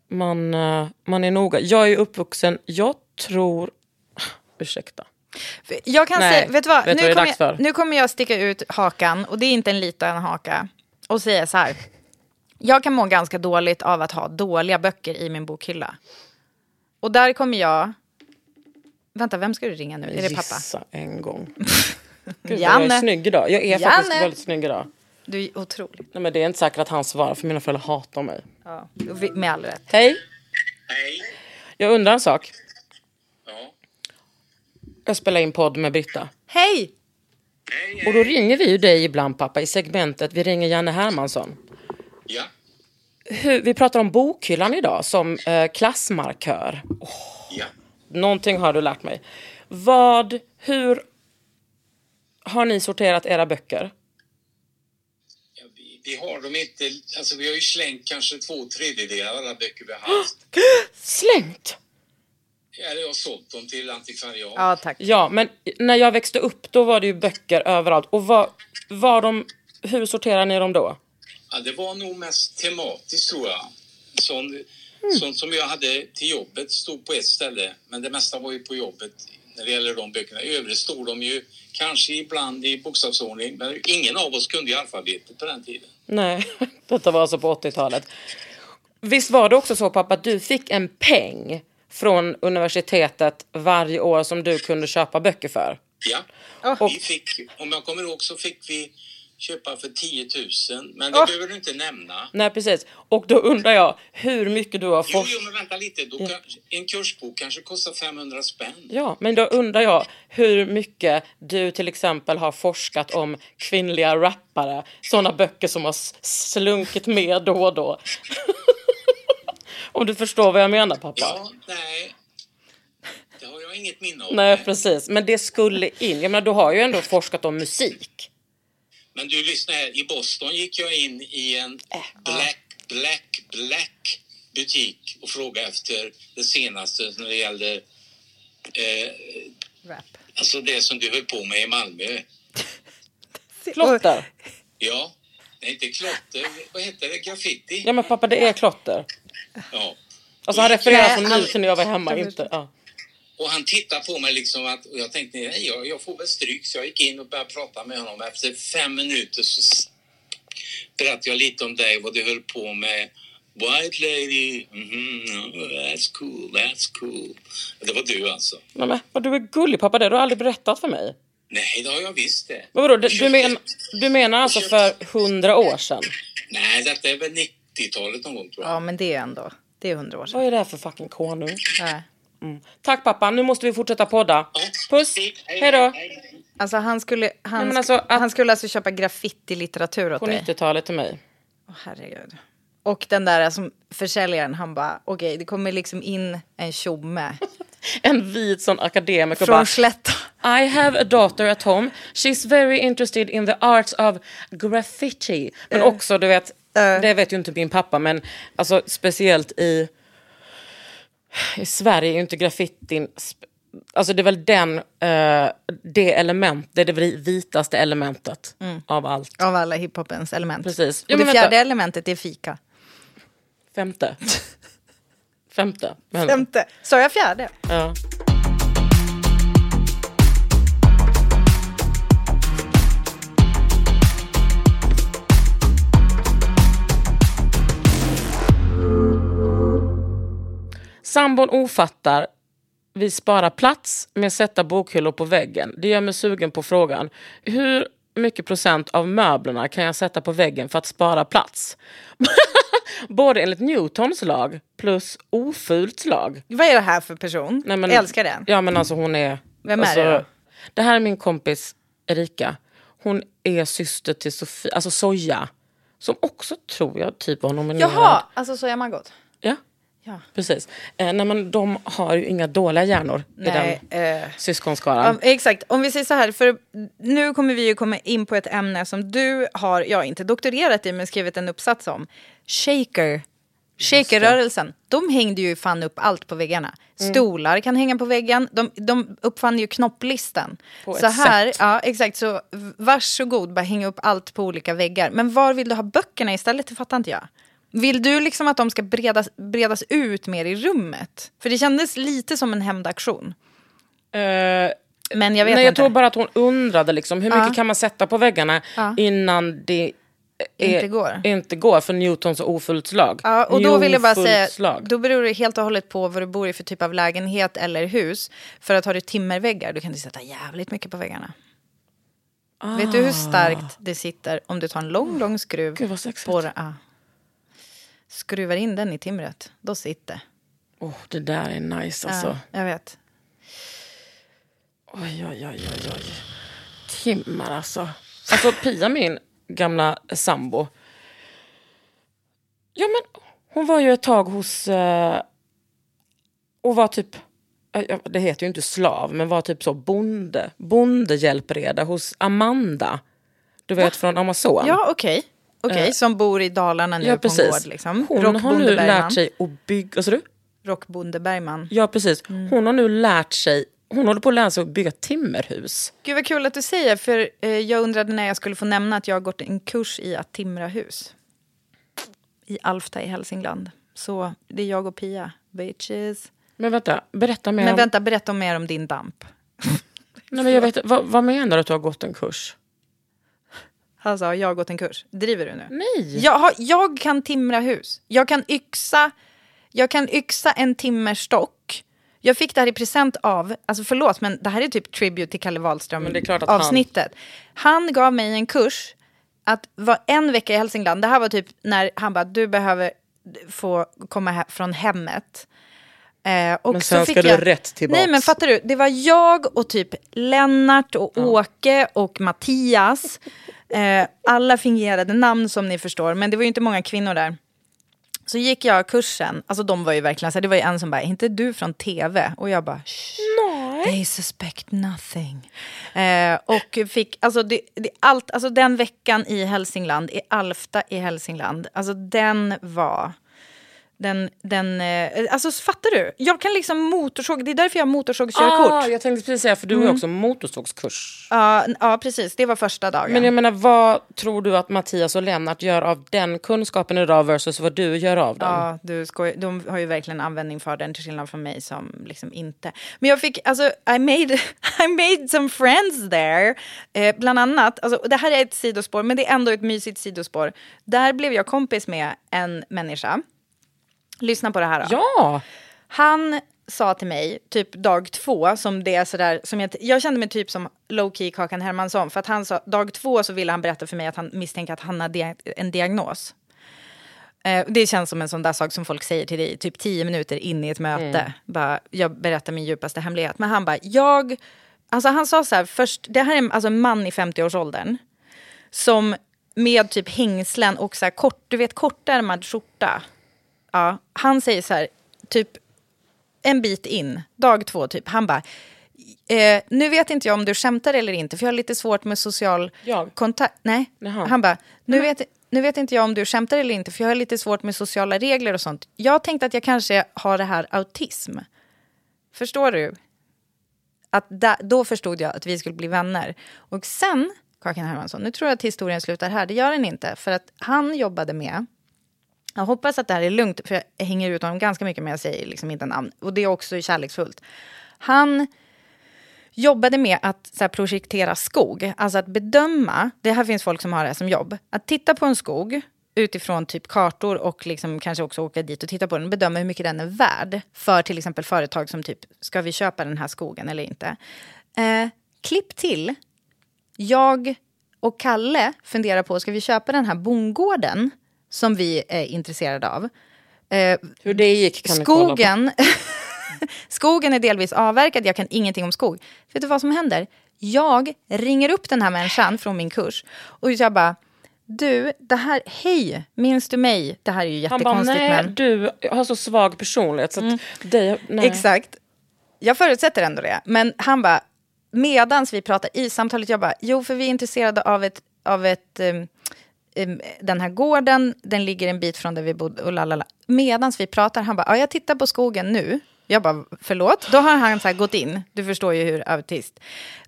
[SPEAKER 2] man, eh, man är noga. Jag är uppvuxen, jag tror... Ursäkta.
[SPEAKER 3] Jag kan
[SPEAKER 2] Nej,
[SPEAKER 3] säga, vet du vad?
[SPEAKER 2] vet
[SPEAKER 3] nu,
[SPEAKER 2] vad
[SPEAKER 3] kommer jag, nu kommer jag sticka ut hakan, och det är inte en liten haka, och säga så här. Jag kan må ganska dåligt av att ha dåliga böcker i min bokhylla. Och där kommer jag... Vänta, vem ska du ringa nu? Är det pappa?
[SPEAKER 2] Gissa en gång. Gud, vad jag
[SPEAKER 3] Janne.
[SPEAKER 2] är snygg idag. Jag är faktiskt
[SPEAKER 3] Janne.
[SPEAKER 2] väldigt snygg idag.
[SPEAKER 3] Du är otrolig.
[SPEAKER 2] Nej, men det är inte säkert att han svarar för mina föräldrar hatar mig.
[SPEAKER 3] Ja, med all rätt.
[SPEAKER 2] Hej! Jag undrar en sak. Jag spelar in podd med Britta.
[SPEAKER 3] Hej!
[SPEAKER 2] Och då ringer vi ju dig ibland pappa i segmentet. Vi ringer Janne Hermansson.
[SPEAKER 11] Ja.
[SPEAKER 2] Hur, vi pratar om bokhyllan idag som eh, klassmarkör.
[SPEAKER 11] Ja.
[SPEAKER 2] Någonting har du lärt mig. Vad, hur har ni sorterat era böcker?
[SPEAKER 11] Ja, vi, vi har dem inte, alltså vi har ju slängt kanske två tredjedelar av alla böcker vi har haft.
[SPEAKER 2] Slängt?
[SPEAKER 11] Eller jag har sålt dem till antikvariat.
[SPEAKER 3] Ja, tack.
[SPEAKER 2] Ja, men när jag växte upp då var det ju böcker överallt. Och var, var de, hur sorterar ni dem då?
[SPEAKER 11] Ja, det var nog mest tematiskt tror jag. Sånt,
[SPEAKER 2] Mm.
[SPEAKER 11] sånt som jag hade till jobbet stod på ett ställe, men det mesta var ju på jobbet när det gäller de böckerna. I övrigt stod de ju kanske ibland i bokstavsordning, men ingen av oss kunde ju alfabetet på den tiden.
[SPEAKER 2] Nej, detta var alltså på 80-talet. Visst var det också så pappa att du fick en peng från universitetet varje år som du kunde köpa böcker för?
[SPEAKER 11] Ja, vi fick, om jag kommer ihåg så fick vi köpa för 10 000, men det
[SPEAKER 2] Åh.
[SPEAKER 11] behöver du inte nämna.
[SPEAKER 2] Nej, precis. Och då undrar jag hur mycket du har
[SPEAKER 11] Jo,
[SPEAKER 2] fått...
[SPEAKER 11] jo, men vänta lite. Då kan, en kursbok kanske kostar 500 spänn.
[SPEAKER 2] Ja, men då undrar jag hur mycket du till exempel har forskat om kvinnliga rappare. Sådana böcker som har slunkit med då och då. om du förstår vad jag menar pappa?
[SPEAKER 11] Ja, nej. Det har jag inget minne av.
[SPEAKER 2] Nej, precis. Men det skulle in. Jag menar, du har ju ändå forskat om musik.
[SPEAKER 11] Men du, lyssna här. I Boston gick jag in i en
[SPEAKER 2] Äh,
[SPEAKER 11] black, black, black butik och frågade efter det senaste när det gäller eh,
[SPEAKER 3] Rap.
[SPEAKER 11] alltså det som du höll på med i Malmö.
[SPEAKER 2] Klotter.
[SPEAKER 11] Ja, nej inte klotter. Vad heter det? Graffiti?
[SPEAKER 2] Ja, men pappa, det är klotter.
[SPEAKER 11] Ja.
[SPEAKER 2] Alltså, han refererar från nu till när jag var hemma. Inte, ja.
[SPEAKER 11] Och han tittade på mig liksom att, och jag tänkte nej, jag, jag får väl stryk. Så jag gick in och började prata med honom. Efter fem minuter så berättade jag lite om dig, vad du höll på med. White lady, mhm, that's cool, that's cool. Det var du alltså.
[SPEAKER 2] Nej, men, vad du är gullig pappa, det har du aldrig berättat för mig.
[SPEAKER 11] Nej, det har jag visst det.
[SPEAKER 2] Vadå, du, du, men, du menar alltså för hundra år sedan?
[SPEAKER 11] Nej, detta är väl 90-talet någon gång tror jag.
[SPEAKER 3] Ja, men det är ändå. Det är hundra år sedan.
[SPEAKER 2] Vad är det här för fucking konung?
[SPEAKER 3] Nej.
[SPEAKER 2] Mm. Tack pappa, nu måste vi fortsätta podda. Puss, hej då.
[SPEAKER 3] Alltså han skulle, han,
[SPEAKER 2] Nej, alltså
[SPEAKER 3] han skulle alltså köpa graffiti-litteratur åt
[SPEAKER 2] På
[SPEAKER 3] dig.
[SPEAKER 2] 90-talet till mig.
[SPEAKER 3] Åh, herregud. Och den där som försäljaren, han bara, okej, det kommer liksom in en tjomme.
[SPEAKER 2] En vit sån akademiker
[SPEAKER 3] Från
[SPEAKER 2] bara,
[SPEAKER 3] Slätta.
[SPEAKER 2] I have a daughter at home. She's very interested in the arts of graffiti. Men
[SPEAKER 3] Eh.
[SPEAKER 2] också, du vet, det vet ju inte min pappa, men alltså speciellt i, i Sverige är ju inte graffitin... Alltså det är väl den, eh, det element, det är det vitaste elementet
[SPEAKER 3] Mm.
[SPEAKER 2] av allt.
[SPEAKER 3] Av alla hiphopens element.
[SPEAKER 2] Precis.
[SPEAKER 3] Och
[SPEAKER 2] Ja,
[SPEAKER 3] det fjärde
[SPEAKER 2] vänta.
[SPEAKER 3] elementet är fika.
[SPEAKER 2] Femte. Femte.
[SPEAKER 3] Femte. Sa jag fjärde?
[SPEAKER 2] Ja. Sambon ofattar. Vi sparar plats med att sätta bokhyllor på väggen. Det gör mig sugen på frågan. Hur mycket procent av möblerna kan jag sätta på väggen för att spara plats? Både enligt Newtons lag plus ofult lag.
[SPEAKER 3] Vad är det här för person?
[SPEAKER 2] Nej, men-
[SPEAKER 3] jag älskar den.
[SPEAKER 2] Ja men alltså hon är...
[SPEAKER 3] Vem är
[SPEAKER 2] alltså,
[SPEAKER 3] det då?
[SPEAKER 2] Det här är min kompis Erika. Hon är syster till Sofia, alltså Soja. Som också tror jag typ var nominerad.
[SPEAKER 3] Jaha, alltså så är man gott.
[SPEAKER 2] Ja,
[SPEAKER 3] Ja.
[SPEAKER 2] precis. Eh, nej men de har ju inga dåliga hjärnor i
[SPEAKER 3] Nej,
[SPEAKER 2] den
[SPEAKER 3] eh,
[SPEAKER 2] syskonskaran.
[SPEAKER 3] Ja, exakt, om vi säger så här, för nu kommer vi ju komma in på ett ämne som du har, ja inte doktorerat i, men skrivit en uppsats om. Shaker. Shakerrörelsen, de hängde ju fan upp allt på väggarna.
[SPEAKER 2] Mm.
[SPEAKER 3] Stolar kan hänga på väggen, de, de uppfann ju knopplisten.
[SPEAKER 2] På
[SPEAKER 3] så
[SPEAKER 2] ett
[SPEAKER 3] här,
[SPEAKER 2] sätt.
[SPEAKER 3] ja exakt, så varsågod, bara hänga upp allt på olika väggar. Men var vill du ha böckerna istället? Det fattar inte jag. Vill du liksom att de ska bredas, bredas ut mer i rummet? För det kändes lite som en hämndaktion. Men jag vet
[SPEAKER 2] Nej, jag
[SPEAKER 3] inte.
[SPEAKER 2] tror bara att hon undrade liksom, hur mycket
[SPEAKER 3] Ja.
[SPEAKER 2] kan man sätta på väggarna
[SPEAKER 3] Ja.
[SPEAKER 2] innan det är,
[SPEAKER 3] Inte går.
[SPEAKER 2] inte går för Newtons ofullt lag.
[SPEAKER 3] Ja, och då vill jag bara säga,
[SPEAKER 2] lag.
[SPEAKER 3] då beror det helt och hållet på vad du bor i för typ av lägenhet eller hus. För att har du timmerväggar, då kan du sätta jävligt mycket på väggarna. Vet du hur starkt det sitter om du tar en lång, lång skruv?
[SPEAKER 2] Ah. Gud vad sexigt.
[SPEAKER 3] på, ja. Skruvar in den i timret, då sitter.
[SPEAKER 2] Åh, det där är nice alltså.
[SPEAKER 3] Ja, jag vet.
[SPEAKER 2] Oj, oj, oj, oj, oj. Timmar alltså. Alltså Pia, min gamla sambo. Ja men hon var ju ett tag hos... Eh, och var typ... eh, Det heter ju inte slav, men var typ så bonde. Bondehjälpreda hos Amanda. Du vet från Amazon.
[SPEAKER 3] Ja, okej. Okej,
[SPEAKER 2] Eh,
[SPEAKER 3] som bor i Dalarna nu
[SPEAKER 2] ja,
[SPEAKER 3] på en
[SPEAKER 2] precis.
[SPEAKER 3] gård. Liksom.
[SPEAKER 2] Hon har nu lärt sig att bygga... Vad sa du?
[SPEAKER 3] Rockbonde Bergman.
[SPEAKER 2] Ja, precis.
[SPEAKER 3] Mm.
[SPEAKER 2] Hon har nu lärt sig... Hon håller på att lära sig att bygga timmerhus.
[SPEAKER 3] Gud vad kul att du säger, för eh, jag undrade när jag skulle få nämna att jag har gått en kurs i att timra hus. I Alfta i Hälsingland. Så det är jag och Pia, bitches.
[SPEAKER 2] Men vänta, berätta mer
[SPEAKER 3] Men
[SPEAKER 2] om...
[SPEAKER 3] vänta, berätta mer om din damp.
[SPEAKER 2] Nej, men jag vet, vad, vad menar du att du har gått en kurs?
[SPEAKER 3] Alltså, jag har gått en kurs. Driver du nu?
[SPEAKER 2] Nej.
[SPEAKER 3] Jag, har, jag kan timra hus. Jag kan yxa, jag kan yxa en timmerstock. Jag fick det här i present av, alltså förlåt men det här är typ tribute till Kalle Wahlström
[SPEAKER 2] Men det är klart att han-
[SPEAKER 3] avsnittet. Han... gav mig en kurs att vara en vecka i Hälsingland. Det här var typ när han bara, du behöver få komma här från hemmet. Eh, och
[SPEAKER 2] Men
[SPEAKER 3] så
[SPEAKER 2] sen
[SPEAKER 3] fick
[SPEAKER 2] ska du
[SPEAKER 3] jag...
[SPEAKER 2] rätt tillbaks.
[SPEAKER 3] Nej men fattar du, det var jag och typ Lennart och Åke och Mattias. Eh, alla fingerade namn som ni förstår, men det var ju inte många kvinnor där. Så gick jag kursen, alltså de var ju verkligen så här, det var ju en som bara, är inte du från tv? Och jag bara, Nej. they suspect nothing. Eh, och fick, alltså, det, det, allt, alltså den veckan i Hälsingland, i Alfta i Hälsingland, alltså den var... Den, den, eh, alltså fattar du? Jag kan liksom motorsåg, det är därför jag har motorsågskörkort.
[SPEAKER 2] Ah, jag tänkte precis säga, för du har
[SPEAKER 3] Mm.
[SPEAKER 2] också motorsågskurs.
[SPEAKER 3] Ja, ja, precis. Det var första dagen.
[SPEAKER 2] Men jag menar, vad tror du att Mattias och Lennart gör av den kunskapen idag versus vad du gör av den?
[SPEAKER 3] Ja, du skoj, de har ju verkligen användning för den till skillnad från mig som liksom inte. Men jag fick, alltså, I made, I made some friends there. Eh, bland annat, alltså, det här är ett sidospår, men det är ändå ett mysigt sidospår. Där blev jag kompis med en människa. Lyssna på det här då.
[SPEAKER 2] Ja!
[SPEAKER 3] Han sa till mig, typ dag två, som det är sådär, som jag, jag kände mig typ som low-key Kakan Hermansson, för att han sa, dag två så ville han berätta för mig att han misstänker att han har dia- en diagnos. Eh, det känns som en sån där sak som folk säger till dig typ tio minuter in i ett möte.
[SPEAKER 2] Mm.
[SPEAKER 3] Bara, jag berättar min djupaste hemlighet. Men han bara, jag... Alltså han sa så här, först, det här är en- alltså en man i 50-årsåldern. Som med typ hängslen och så här kort, du vet kortärmad skjorta. Ja, han säger så här, typ en bit in, dag två typ, han bara, eh, nu vet inte jag om du skämtar eller inte, för jag har lite svårt med social kontakt. Nej,
[SPEAKER 2] Jaha.
[SPEAKER 3] han bara, nu vet, nu vet inte jag om du skämtar eller inte, för jag har lite svårt med sociala regler och sånt. Jag tänkte att jag kanske har det här autism. Förstår du? Att da, då förstod jag att vi skulle bli vänner. Och sen, Kakan Hermansson, nu tror jag att historien slutar här. Det gör den inte, för att han jobbade med jag hoppas att det här är lugnt, för jag hänger ut honom ganska mycket, men jag säger liksom inte namn. Och det är också kärleksfullt. Han jobbade med att så här, projektera skog, alltså att bedöma, det här finns folk som har det som jobb, att titta på en skog utifrån typ kartor och liksom kanske också åka dit och titta på den och bedöma hur mycket den är värd för till exempel företag som typ, ska vi köpa den här skogen eller inte? Eh, klipp till, jag och Kalle funderar på, ska vi köpa den här bondgården som vi är intresserade av? Eh,
[SPEAKER 2] Hur det gick kan ni kolla på.
[SPEAKER 3] skogen, skogen är delvis avverkad, jag kan ingenting om skog. Vet du vad som händer? Jag ringer upp den här människan från min kurs och jag bara, du, det här, hej, minns du mig? Det här är ju
[SPEAKER 2] Han bara,
[SPEAKER 3] jättekonstigt
[SPEAKER 2] nej,
[SPEAKER 3] men... Mm.
[SPEAKER 2] du har så svag personlighet så att dig.
[SPEAKER 3] Exakt. Jag förutsätter ändå det. Men han bara, medans vi pratar i samtalet, jag bara, jo för vi är intresserade av ett, av ett um, den här gården, den ligger en bit från där vi bodde och lalala. Medans vi pratar, han bara, ja jag tittar på skogen nu. Jag bara, förlåt? Då har han så gått in, du förstår ju hur autist.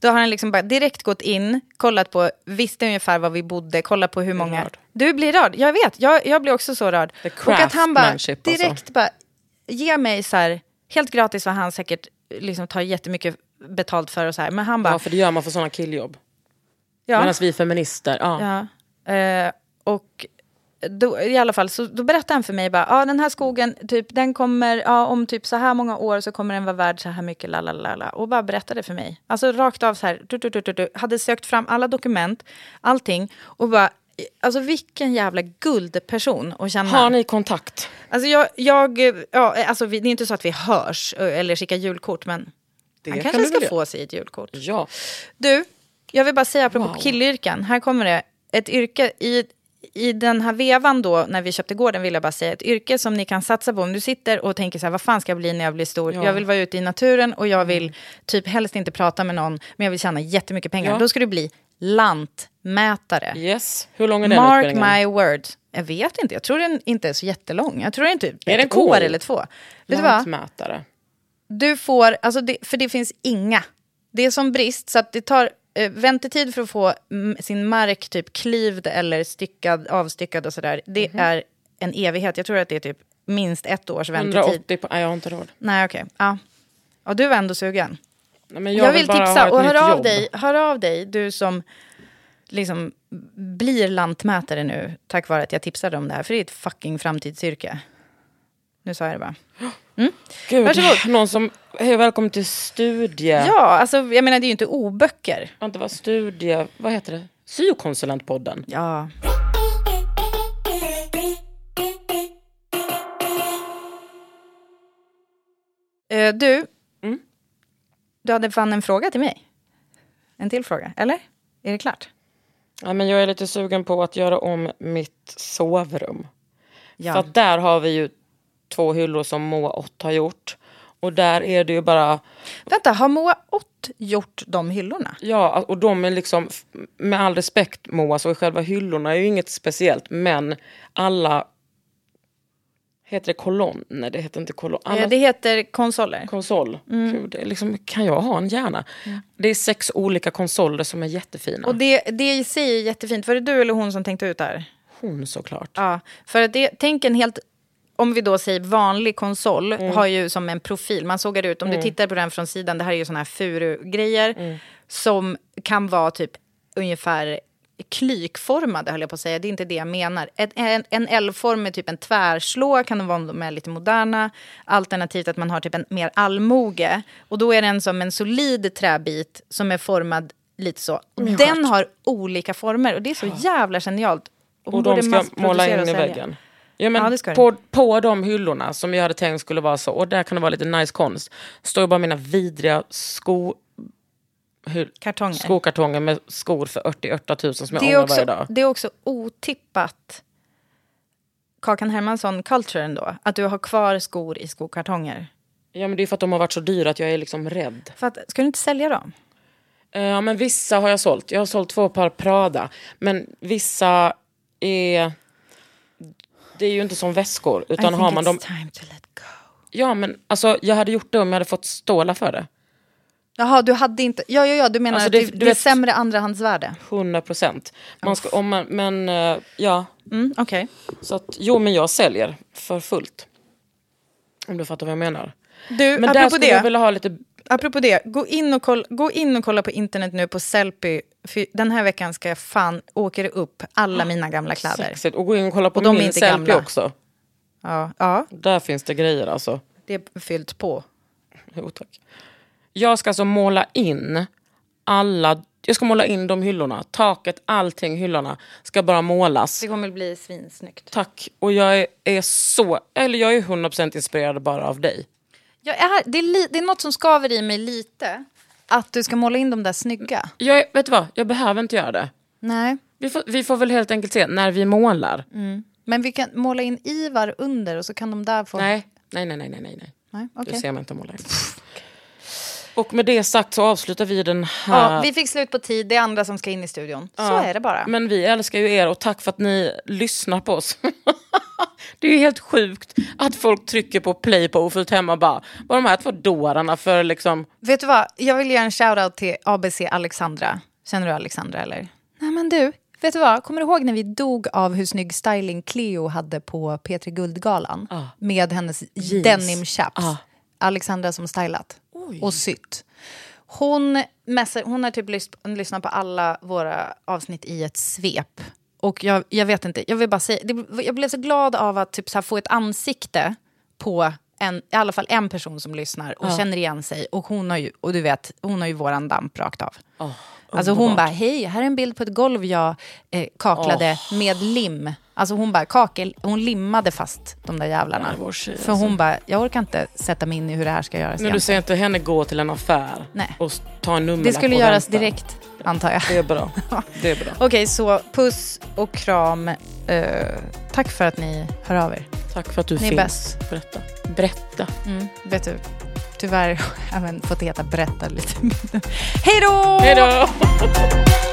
[SPEAKER 3] Då har han liksom bara direkt gått in, kollat på, visste ungefär var vi bodde, kollat på hur många... Du blir rörd, jag vet, jag, jag blir också så rörd. Och att han bara
[SPEAKER 2] alltså.
[SPEAKER 3] direkt bara ger mig så här, helt gratis vad han säkert liksom tar jättemycket betalt för och så här. Men han bara,
[SPEAKER 2] Ja, för det gör man för sådana killjobb.
[SPEAKER 3] Ja.
[SPEAKER 2] Medan vi feminister, ja.
[SPEAKER 3] Ja. Eh, och då, i alla fall, så då berättade han för mig bara, ah, den här skogen, typ, den kommer, ja, om typ så här många år så kommer den vara värd så här mycket, lalalala. Och bara berättade för mig. Alltså rakt av så här, du, du, du, hade sökt fram alla dokument, allting. Och bara, alltså vilken jävla guldperson att känna.
[SPEAKER 2] Har ni kontakt?
[SPEAKER 3] Alltså jag, jag ja, alltså vi, det är inte så att vi hörs eller skickar julkort, men
[SPEAKER 2] Det
[SPEAKER 3] han
[SPEAKER 2] kan
[SPEAKER 3] kanske
[SPEAKER 2] du
[SPEAKER 3] ska få sig ett julkort.
[SPEAKER 2] Ja.
[SPEAKER 3] Du, jag vill bara säga apropå
[SPEAKER 2] Wow.
[SPEAKER 3] killyrken. Här kommer det. Ett yrke i, i den här vevan då, när vi köpte gården, vill jag bara säga. Ett yrke som ni kan satsa på. Om du sitter och tänker så här, vad fan ska jag bli när jag blir stor?
[SPEAKER 2] Ja.
[SPEAKER 3] Jag vill vara ute i naturen och jag vill typ helst inte prata med någon, men jag vill tjäna jättemycket pengar.
[SPEAKER 2] Ja.
[SPEAKER 3] Då ska du bli lantmätare.
[SPEAKER 2] Yes. Hur lång är den
[SPEAKER 3] Mark
[SPEAKER 2] utbildningen?
[SPEAKER 3] my words. Jag vet inte, jag tror den inte är så jättelång. Jag tror den är typ
[SPEAKER 2] Är
[SPEAKER 3] ett år
[SPEAKER 2] cool?
[SPEAKER 3] eller två. Vet du vad?
[SPEAKER 2] Lantmätare.
[SPEAKER 3] Du får, alltså det, för det finns inga. Det är som brist, så att det tar eh, väntetid för att få mm, sin mark typ klyvd eller styckad, avstyckad och sådär. Det
[SPEAKER 2] Mhm.
[SPEAKER 3] är en evighet. Jag tror att det är typ minst ett års väntetid.
[SPEAKER 2] 180 på, nej, jag har inte råd.
[SPEAKER 3] Nej, okej. Ja. Och du var ändå sugen.
[SPEAKER 2] Nej,
[SPEAKER 3] Jag,
[SPEAKER 2] jag,
[SPEAKER 3] vill
[SPEAKER 2] ha
[SPEAKER 3] tipsa och hör av,
[SPEAKER 2] jobb.
[SPEAKER 3] dig, hör av dig, du som liksom blir lantmätare nu tack vare att jag tipsade om det här. För det är ett fucking framtidsyrke. Nu sa jag det bara.
[SPEAKER 2] Gud,
[SPEAKER 3] Varsågod.
[SPEAKER 2] någon som, hej välkommen till studie...
[SPEAKER 3] Ja, alltså jag menar det är ju inte oböcker.
[SPEAKER 2] Vänta, vad studie... Vad heter det? Syokonsulentpodden.
[SPEAKER 3] Ja. Eh, du,
[SPEAKER 2] Mm.
[SPEAKER 3] du hade fan en fråga till mig. En till fråga, eller? Är det klart?
[SPEAKER 2] Ja, men jag är lite sugen på att göra om mitt sovrum.
[SPEAKER 3] Ja.
[SPEAKER 2] För att där har vi ju två hyllor som Moa 8 har gjort. Och där är det ju bara...
[SPEAKER 3] Vänta, har Moa Ott gjort de hyllorna?
[SPEAKER 2] Ja, och de är liksom, med all respekt Moa, så själva hyllorna är ju inget speciellt. Men alla... Heter det kolonn? Nej, det heter inte kolonn. Alla
[SPEAKER 3] Eh, Det heter konsoler.
[SPEAKER 2] konsol.
[SPEAKER 3] Mm.
[SPEAKER 2] Gud, det är liksom, kan jag ha en hjärna? Det är sex olika konsoler som är jättefina.
[SPEAKER 3] Och det, det i sig är jättefint. Var det du eller hon som tänkte ut det här?
[SPEAKER 2] Hon såklart.
[SPEAKER 3] Ja, för att det, tänk en helt, om vi då säger vanlig konsol,
[SPEAKER 2] Mm.
[SPEAKER 3] har ju som en profil. Man sågar ut, om
[SPEAKER 2] Mm.
[SPEAKER 3] du tittar på den från sidan, det här är ju såna här furu-grejer som kan vara typ ungefär klykformade, höll jag på att säga. Det är inte det jag menar. En, en, en L-form med typ en tvärslå kan det vara om de är lite moderna. Alternativt att man har typ en mer allmoge. Och då är den som en solid träbit som är formad lite så. Och
[SPEAKER 2] Min
[SPEAKER 3] den har olika former och det är så jävla genialt.
[SPEAKER 2] Och
[SPEAKER 3] borde
[SPEAKER 2] de ska måla in
[SPEAKER 3] och
[SPEAKER 2] i väggen. Ja, men
[SPEAKER 3] Ja, det
[SPEAKER 2] på, på de hyllorna som jag hade tänkt skulle vara så, och där kan det vara lite nice konst, står ju bara mina vidriga sko... Hur,
[SPEAKER 3] Kartonger.
[SPEAKER 2] Skokartonger med skor för 88 000 som jag ångrar varje dag.
[SPEAKER 3] det är också otippat Kakan Hermansson-culture ändå. Att du har kvar skor i skokartonger.
[SPEAKER 2] Ja men det är för att de har varit så dyra att jag är liksom rädd.
[SPEAKER 3] För att, ska du inte sälja dem?
[SPEAKER 2] Eh, Ja men vissa har jag sålt. Jag har sålt två par Prada. Men vissa är... Det är ju inte som väskor.
[SPEAKER 3] I
[SPEAKER 2] Utan
[SPEAKER 3] think
[SPEAKER 2] har man dem...
[SPEAKER 3] time to let go.
[SPEAKER 2] Ja men alltså jag hade gjort det om jag hade fått ståla för det.
[SPEAKER 3] Jaha, du hade inte... Ja, ja, ja, du menar
[SPEAKER 2] Alltså,
[SPEAKER 3] att
[SPEAKER 2] det-
[SPEAKER 3] det,
[SPEAKER 2] du
[SPEAKER 3] det är
[SPEAKER 2] vet-
[SPEAKER 3] sämre andrahandsvärde?
[SPEAKER 2] 100 procent. Man ska, om man, men eh, ja.
[SPEAKER 3] Mm, Okej.
[SPEAKER 2] Så att, jo men jag säljer för fullt. Om du fattar vad jag menar.
[SPEAKER 3] Du,
[SPEAKER 2] Men där
[SPEAKER 3] apropå
[SPEAKER 2] skulle
[SPEAKER 3] det,
[SPEAKER 2] jag vilja ha lite...
[SPEAKER 3] apropå det gå, in och koll, gå in och kolla på internet nu på Sellpy. För den här veckan ska jag fan åka upp alla mina gamla kläder.
[SPEAKER 2] Sexigt. Och gå in och kolla på
[SPEAKER 3] Och de
[SPEAKER 2] min selfie
[SPEAKER 3] gamla.
[SPEAKER 2] också.
[SPEAKER 3] Ja, ja,
[SPEAKER 2] Där finns det grejer alltså.
[SPEAKER 3] det är fyllt på.
[SPEAKER 2] Jo, tack. Jag ska alltså måla in alla... Jag ska måla in de hyllorna. Taket, allting, hyllorna ska bara målas.
[SPEAKER 3] Det kommer bli svinsnyggt.
[SPEAKER 2] Tack. Och jag är, är så... Eller jag är 100% inspirerad bara av dig.
[SPEAKER 3] Jag är, det, är li, det är något som skaver i mig lite. Att du ska måla in de där snygga.
[SPEAKER 2] Jag, vet du vad? Jag behöver inte göra det.
[SPEAKER 3] Nej.
[SPEAKER 2] Vi får, vi får väl helt enkelt se när vi målar.
[SPEAKER 3] Mm. Men vi kan måla in Ivar under och så kan de där få...
[SPEAKER 2] Nej, nej, nej, nej, nej, nej.
[SPEAKER 3] Nej,
[SPEAKER 2] Du ser mig inte måla in. Och med det sagt så avslutar vi den här...
[SPEAKER 3] Ja, vi fick slut på tid, det är andra som ska in i studion. Så
[SPEAKER 2] Ja,
[SPEAKER 3] är det bara.
[SPEAKER 2] Men vi älskar ju er och tack för att ni lyssnar på oss. det är ju helt sjukt att folk trycker på play på Ofullt hemma och bara, vad de här två dårarna för liksom...
[SPEAKER 3] Vet du vad, jag vill göra en shoutout till ABC Alexandra. Känner du Alexandra eller? Nej men du, vet du vad? Kommer du ihåg när vi dog av hur snygg styling Cleo hade på P3 Guldgalan? Med hennes
[SPEAKER 2] Jeans.
[SPEAKER 3] denim chaps.
[SPEAKER 2] Ah.
[SPEAKER 3] Alexandra som stylat och sytt. Hon, messar, hon har typ lys- lyssnat på alla våra avsnitt i ett svep. Och jag, jag vet inte, jag vill bara säga, det, jag blev så glad av att typ så få ett ansikte på en, i alla fall en person som lyssnar och
[SPEAKER 2] Ja.
[SPEAKER 3] känner igen sig. Och hon har ju, och du vet, hon har ju våran damp rakt av.
[SPEAKER 2] Oh,
[SPEAKER 3] Alltså hon bara, hej, här är en bild på ett golv jag eh, kaklade med lim. Alltså hon bara, kakel, hon limmade fast de där jävlarna.
[SPEAKER 2] Vår tjej,
[SPEAKER 3] För
[SPEAKER 2] alltså.
[SPEAKER 3] hon bara, jag orkar inte sätta mig in i hur det här ska göras.
[SPEAKER 2] Men
[SPEAKER 3] igen."
[SPEAKER 2] du ser inte henne gå till en affär
[SPEAKER 3] Nej.
[SPEAKER 2] och ta en nummerlapp
[SPEAKER 3] Det skulle
[SPEAKER 2] och
[SPEAKER 3] göras
[SPEAKER 2] vänta.
[SPEAKER 3] direkt, antar jag.
[SPEAKER 2] Det är bra. Det är bra.
[SPEAKER 3] Okej, så puss och kram. Eh, tack för att ni hör av er.
[SPEAKER 2] Tack för att du
[SPEAKER 3] Ni är
[SPEAKER 2] finns.
[SPEAKER 3] bäst.
[SPEAKER 2] Berätta. Berätta.
[SPEAKER 3] Mm, vet du, tyvärr har jag även fått heta berätta lite. Hej då!
[SPEAKER 2] Hej då!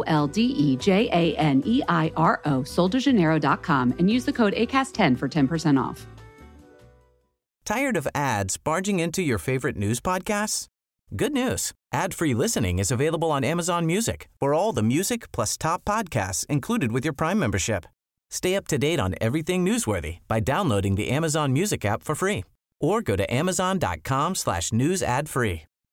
[SPEAKER 1] L D E J A N E I R O, soldejaneiro.com, and use the code ACAST10 for 10% off.
[SPEAKER 12] Tired of ads barging into your favorite news podcasts? Good news. Ad-free listening is available on Amazon Music for all the music plus top podcasts included with your Prime membership. Stay up to date on everything newsworthy by downloading the Amazon Music app for free or go to amazon.com slash news ad free.